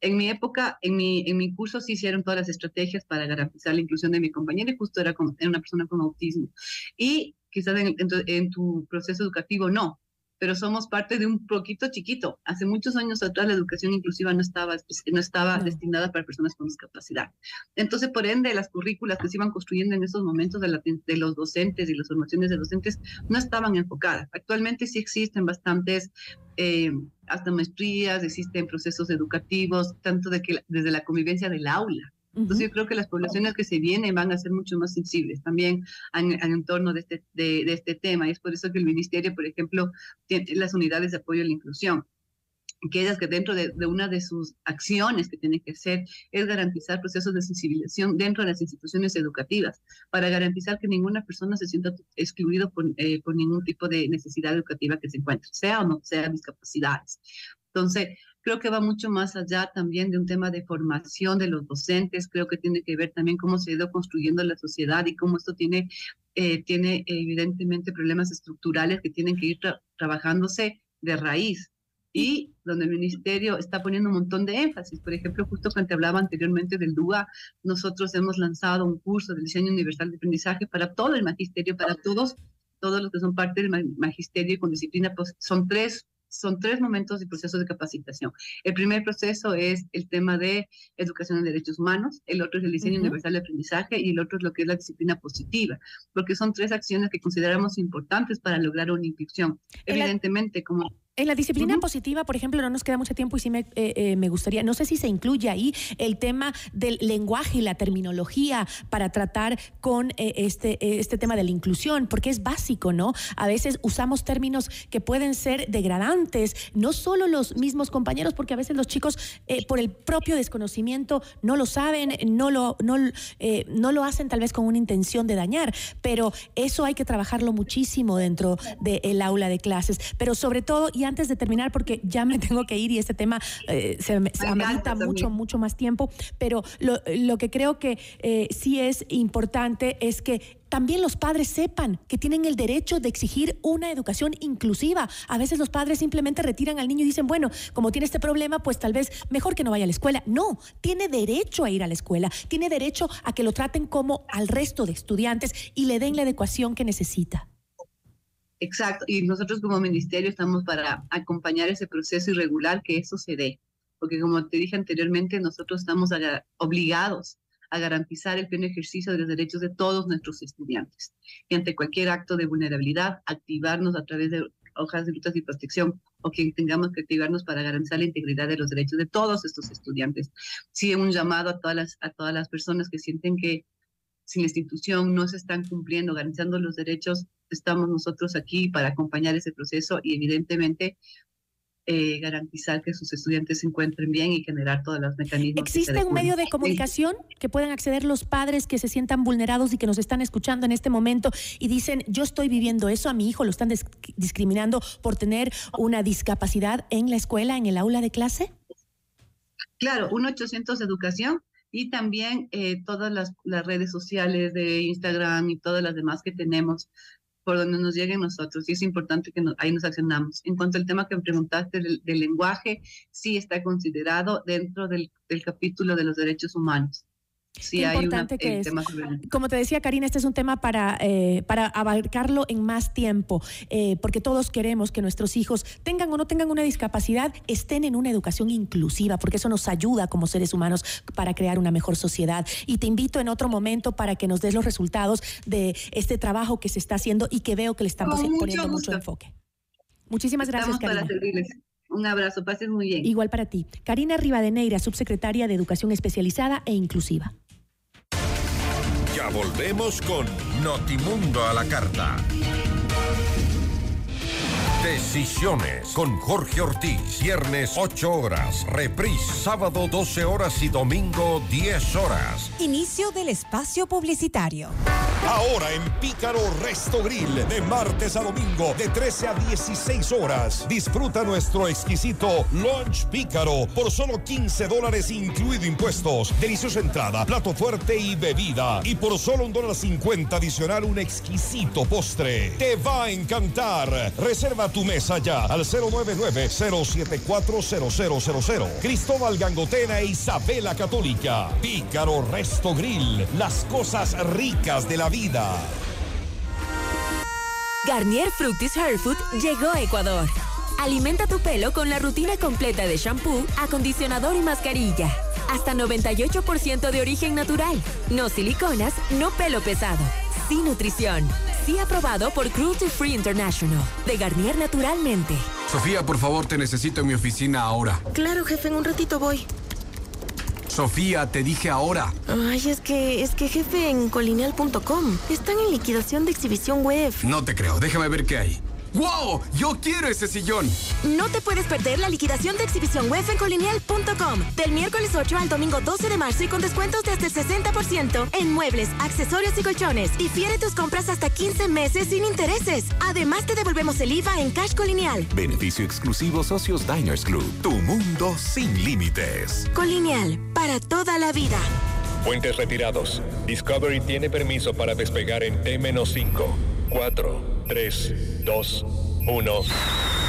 En mi época, en mi, en mi curso se hicieron todas las estrategias para garantizar la inclusión de mi compañera y justo era, con, era una persona con autismo. Y quizás en, en tu, en tu proceso educativo no, pero somos parte de un poquito chiquito. Hace muchos años atrás la educación inclusiva no estaba, espe- no estaba destinada para personas con discapacidad. Entonces, por ende, las currículas que se iban construyendo en esos momentos de, la- de los docentes y las formaciones de docentes no estaban enfocadas. Actualmente sí existen bastantes, eh, hasta maestrías, existen procesos educativos, tanto de que, desde la convivencia del aula. Entonces yo creo que las poblaciones que se vienen van a ser mucho más sensibles también en, en en torno de este, de, de este tema. Y es por eso que el Ministerio, por ejemplo, tiene las unidades de apoyo a la inclusión que ellas que dentro de, de una de sus acciones que tiene que hacer es garantizar procesos de sensibilización dentro de las instituciones educativas para garantizar que ninguna persona se sienta excluido por, eh, por ningún tipo de necesidad educativa que se encuentre, sea o no sea discapacidades. Entonces, creo que va mucho más allá también de un tema de formación de los docentes, creo que tiene que ver también cómo se ha ido construyendo la sociedad y cómo esto tiene, eh, tiene evidentemente problemas estructurales que tienen que ir tra- trabajándose de raíz y donde el ministerio está poniendo un montón de énfasis. Por ejemplo, justo cuando te hablaba anteriormente del DUA, nosotros hemos lanzado un curso de diseño universal de aprendizaje para todo el magisterio, para todos, todos los que son parte del ma- magisterio con disciplina, pues son tres son tres momentos y procesos de capacitación. El primer proceso es el tema de educación en derechos humanos, el otro es el diseño universal de aprendizaje y el otro es lo que es la disciplina positiva, porque son tres acciones que consideramos importantes para lograr una inclusión. Evidentemente, como En la disciplina positiva, por ejemplo, no nos queda mucho tiempo y sí me, eh, eh, me gustaría, no sé si se incluye ahí el tema del lenguaje y la terminología para tratar con eh, este, eh, este tema de la inclusión, porque es básico, ¿no? A veces usamos términos que pueden ser degradantes, no solo los mismos compañeros, porque a veces los chicos, eh, por el propio desconocimiento, no lo saben, no lo, no, eh, no lo hacen tal vez con una intención de dañar, pero eso hay que trabajarlo muchísimo dentro del aula de clases. Pero sobre todo, y antes de terminar, porque ya me tengo que ir y este tema eh, se, se amerita mucho, mucho más tiempo, pero lo, lo que creo que eh, sí es importante es que también los padres sepan que tienen el derecho de exigir una educación inclusiva. A veces los padres simplemente retiran al niño y dicen, bueno, como tiene este problema, pues tal vez mejor que no vaya a la escuela. No, tiene derecho a ir a la escuela, tiene derecho a que lo traten como al resto de estudiantes y le den la adecuación que necesita. Exacto, y nosotros como ministerio estamos para acompañar ese proceso irregular que eso se dé, porque como te dije anteriormente, nosotros estamos obligados a garantizar el pleno ejercicio de los derechos de todos nuestros estudiantes. Y ante cualquier acto de vulnerabilidad, activarnos a través de hojas de rutas de protección o que tengamos que activarnos para garantizar la integridad de los derechos de todos estos estudiantes. Sí, un llamado a todas las, a todas las personas que sienten que si la institución no se están cumpliendo, garantizando los derechos, estamos nosotros aquí para acompañar ese proceso y evidentemente eh, garantizar que sus estudiantes se encuentren bien y generar todos los mecanismos. ¿Existe un medio de comunicación que puedan acceder los padres que se sientan vulnerados y que nos están escuchando en este momento y dicen, yo estoy viviendo eso, a mi hijo lo están dis- discriminando por tener una discapacidad en la escuela, en el aula de clase? Claro, 1-800 Educación y también eh, todas las, las redes sociales de Instagram y todas las demás que tenemos por donde nos lleguen nosotros. Y es importante que nos- ahí nos accionamos. En cuanto al tema que preguntaste del, del lenguaje, sí está considerado dentro del capítulo de los derechos humanos. Sí Qué hay una, importante que el es. tema sobre el- Como te decía Karina, este es un tema para, eh, para abarcarlo en más tiempo, eh, porque todos queremos que nuestros hijos, tengan o no tengan una discapacidad, estén en una educación inclusiva, porque eso nos ayuda como seres humanos para crear una mejor sociedad. Y te invito en otro momento para que nos des los resultados de este trabajo que se está haciendo y que veo que le estamos mucho poniendo mucho enfoque. Muchísimas gracias, para Karina. servirles. Un abrazo, pasen muy bien. Igual para ti. Karina Rivadeneira, subsecretaria de Educación Especializada e Inclusiva. Volvemos con Notimundo a la carta. Decisiones con Jorge Ortiz. Viernes 8 horas. Reprise sábado 12 horas y domingo 10 horas. Inicio del espacio publicitario. Ahora en Pícaro Resto Grill, de martes a domingo, de 13 a 16 horas. Disfruta nuestro exquisito Lunch Pícaro por solo 15 dólares incluido impuestos. Deliciosa entrada, plato fuerte y bebida. Y por solo un dólar 50 adicional un exquisito postre. Te va a encantar. Reserva tu mesa ya al 099-074-0000. Cristóbal Gangotena e Isabela Católica. Pícaro Resto Grill. Las cosas ricas de la vida. Garnier Fructis Hair Food llegó a Ecuador. Alimenta tu pelo con la rutina completa de shampoo, acondicionador y mascarilla. Hasta 98% de origen natural. No siliconas, no pelo pesado. Sin nutrición. Sí aprobado por Cruelty Free International. De Garnier naturalmente. Sofía, por favor, te necesito en mi oficina ahora. Claro, jefe, en un ratito voy. Sofía, te dije ahora. Ay, es que, es que jefe en colineal.com están en liquidación de exhibición web. No te creo, déjame ver qué hay. ¡Wow! ¡Yo quiero ese sillón! No te puedes perder la liquidación de exhibición web en colineal.com del miércoles 8 al domingo 12 de marzo y con descuentos de hasta el 60% en muebles, accesorios y colchones. Y fiere tus compras hasta 15 meses sin intereses. Además, te devolvemos el IVA en Cash Colineal. Beneficio exclusivo Socios Diners Club. Tu mundo sin límites. Colineal, para toda la vida. Puentes retirados. Discovery tiene permiso para despegar en T-5, 4, 3, 2, 1.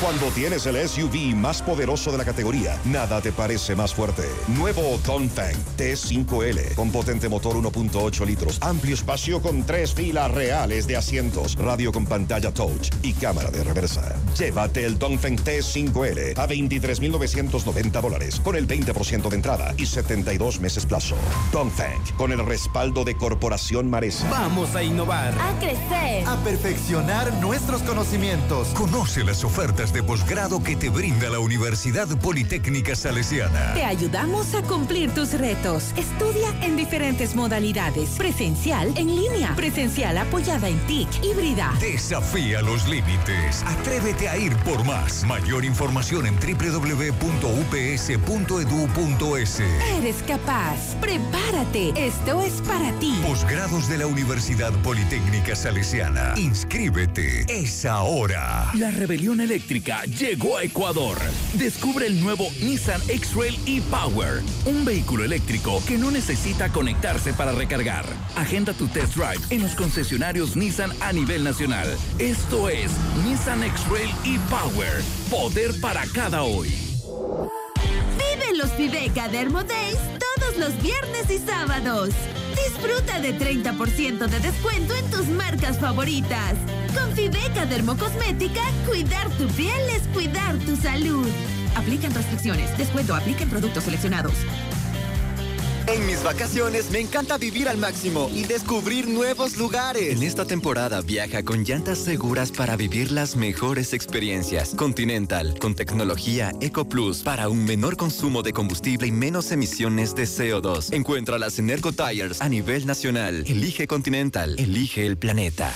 Cuando tienes el SUV más poderoso de la categoría, nada te parece más fuerte. Nuevo Dongfeng T5L con potente motor 1.8 litros, amplio espacio con tres filas reales de asientos, radio con pantalla touch y cámara de reversa. Llévate el Dongfeng T5L a 23.990 dólares con el 20% de entrada y 72 meses plazo. Dongfeng con el respaldo de Corporación Maresa. Vamos a innovar. A crecer. A perfeccionar nuestros conocimientos. Conoce las ofertas de posgrado que te brinda la Universidad Politécnica Salesiana. Te ayudamos a cumplir tus retos. Estudia en diferentes modalidades. Presencial, en línea. Presencial apoyada en TIC, híbrida. Desafía los límites. Atrévete a ir por más. Mayor información en www.ups.edu.es. Eres capaz. Prepárate. Esto es para ti. Posgrados de la Universidad Politécnica Salesiana. Inscríbete. Es ahora. La rebelión eléctrica llegó a Ecuador. Descubre el nuevo Nissan X-Trail e-Power, un vehículo eléctrico que no necesita conectarse para recargar. Agenda tu test drive en los concesionarios Nissan a nivel nacional. Esto es Nissan X-Trail e-Power, poder para cada hoy. Vive los Viveca Dermo Days todos los viernes y sábados. Disfruta de 30% de descuento en tus marcas favoritas. Con Viveca Dermocosmética, cuidar tu piel es cuidar tu salud. Aplican restricciones. Descuento aplica en productos seleccionados. En mis vacaciones me encanta vivir al máximo y descubrir nuevos lugares. En esta temporada viaja con llantas seguras para vivir las mejores experiencias. Continental, con tecnología Eco Plus para un menor consumo de combustible y menos emisiones de CO2. Encuéntralas en Ergo Tires a nivel nacional. Elige Continental, elige el planeta.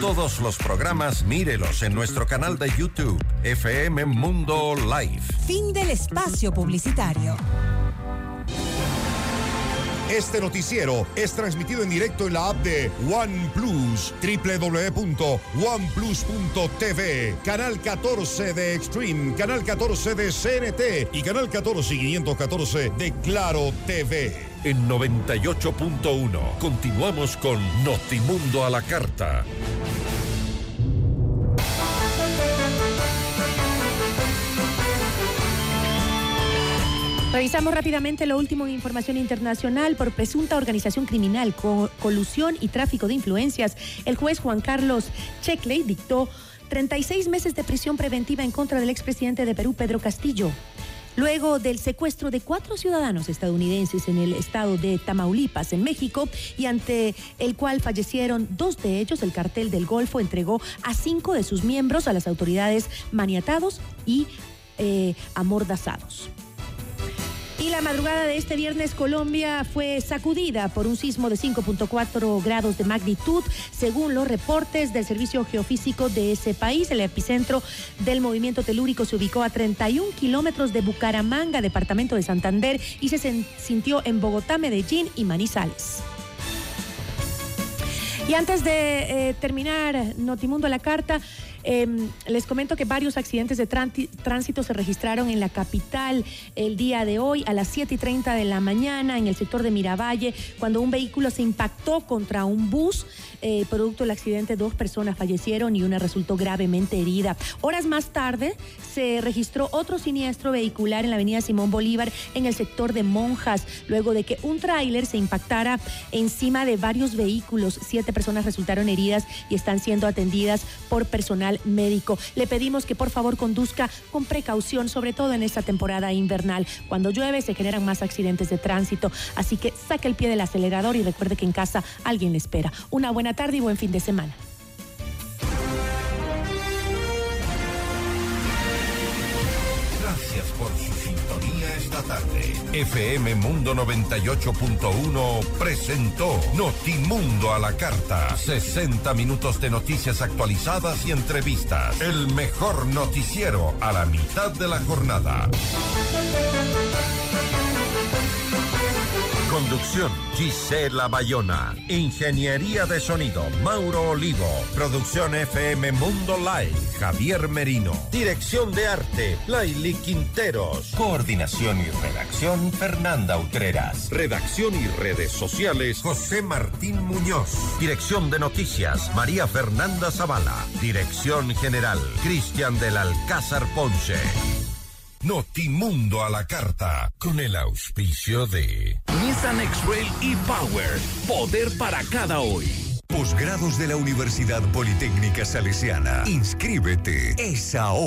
Todos los programas mírelos en nuestro canal de YouTube, FM Mundo Live. Fin del espacio publicitario. Este noticiero es transmitido en directo en la app de OnePlus, www.oneplus.tv, canal 14 de Extreme, canal 14 de CNT y canal 14 y 514 de Claro TV. En 98.1 continuamos con Notimundo a la Carta. Revisamos rápidamente lo último en información internacional por presunta organización criminal, co- colusión y tráfico de influencias. El juez Juan Carlos Checley dictó 36 meses de prisión preventiva en contra del expresidente de Perú, Pedro Castillo. Luego del secuestro de cuatro ciudadanos estadounidenses en el estado de Tamaulipas, en México, y ante el cual fallecieron dos de ellos, el cartel del Golfo entregó a cinco de sus miembros a las autoridades maniatados y eh, amordazados. Y la madrugada de este viernes Colombia fue sacudida por un sismo de 5.4 grados de magnitud, según los reportes del Servicio Geofísico de ese país. El epicentro del movimiento telúrico se ubicó a 31 kilómetros de Bucaramanga, departamento de Santander, y se sintió en Bogotá, Medellín y Manizales. Y antes de eh, terminar Notimundo la carta, eh, les comento que varios accidentes de tránsito se registraron en la capital el día de hoy a las 7 y 30 de la mañana en el sector de Miravalle, cuando un vehículo se impactó contra un bus. Eh, producto del accidente, dos personas fallecieron y una resultó gravemente herida. Horas más tarde se registró otro siniestro vehicular en la avenida Simón Bolívar en el sector de Monjas, luego de que un tráiler se impactara encima de varios vehículos. Siete personas resultaron heridas y están siendo atendidas por personal médico. Le pedimos que por favor conduzca con precaución, sobre todo en esta temporada invernal. Cuando llueve se generan más accidentes de tránsito, así que saque el pie del acelerador y recuerde que en casa alguien le espera. Una buena tarde y buen fin de semana. Esta tarde. FM Mundo 98.1 presentó Notimundo a la carta. 60 minutos de noticias actualizadas y entrevistas. El mejor noticiero a la mitad de la jornada. Conducción, Gisela Bayona. Ingeniería de sonido, Mauro Olivo. Producción FM Mundo Live, Javier Merino. Dirección de arte, Laili Quinteros. Coordinación y redacción, Fernanda Utreras. Redacción y redes sociales, José Martín Muñoz. Dirección de noticias, María Fernanda Zavala. Dirección general, Cristian del Alcázar Ponce. Notimundo a la carta, con el auspicio de Nissan X-Rail e-Power, poder para cada hoy. Posgrados de la Universidad Politécnica Salesiana. Inscríbete. Es ahora.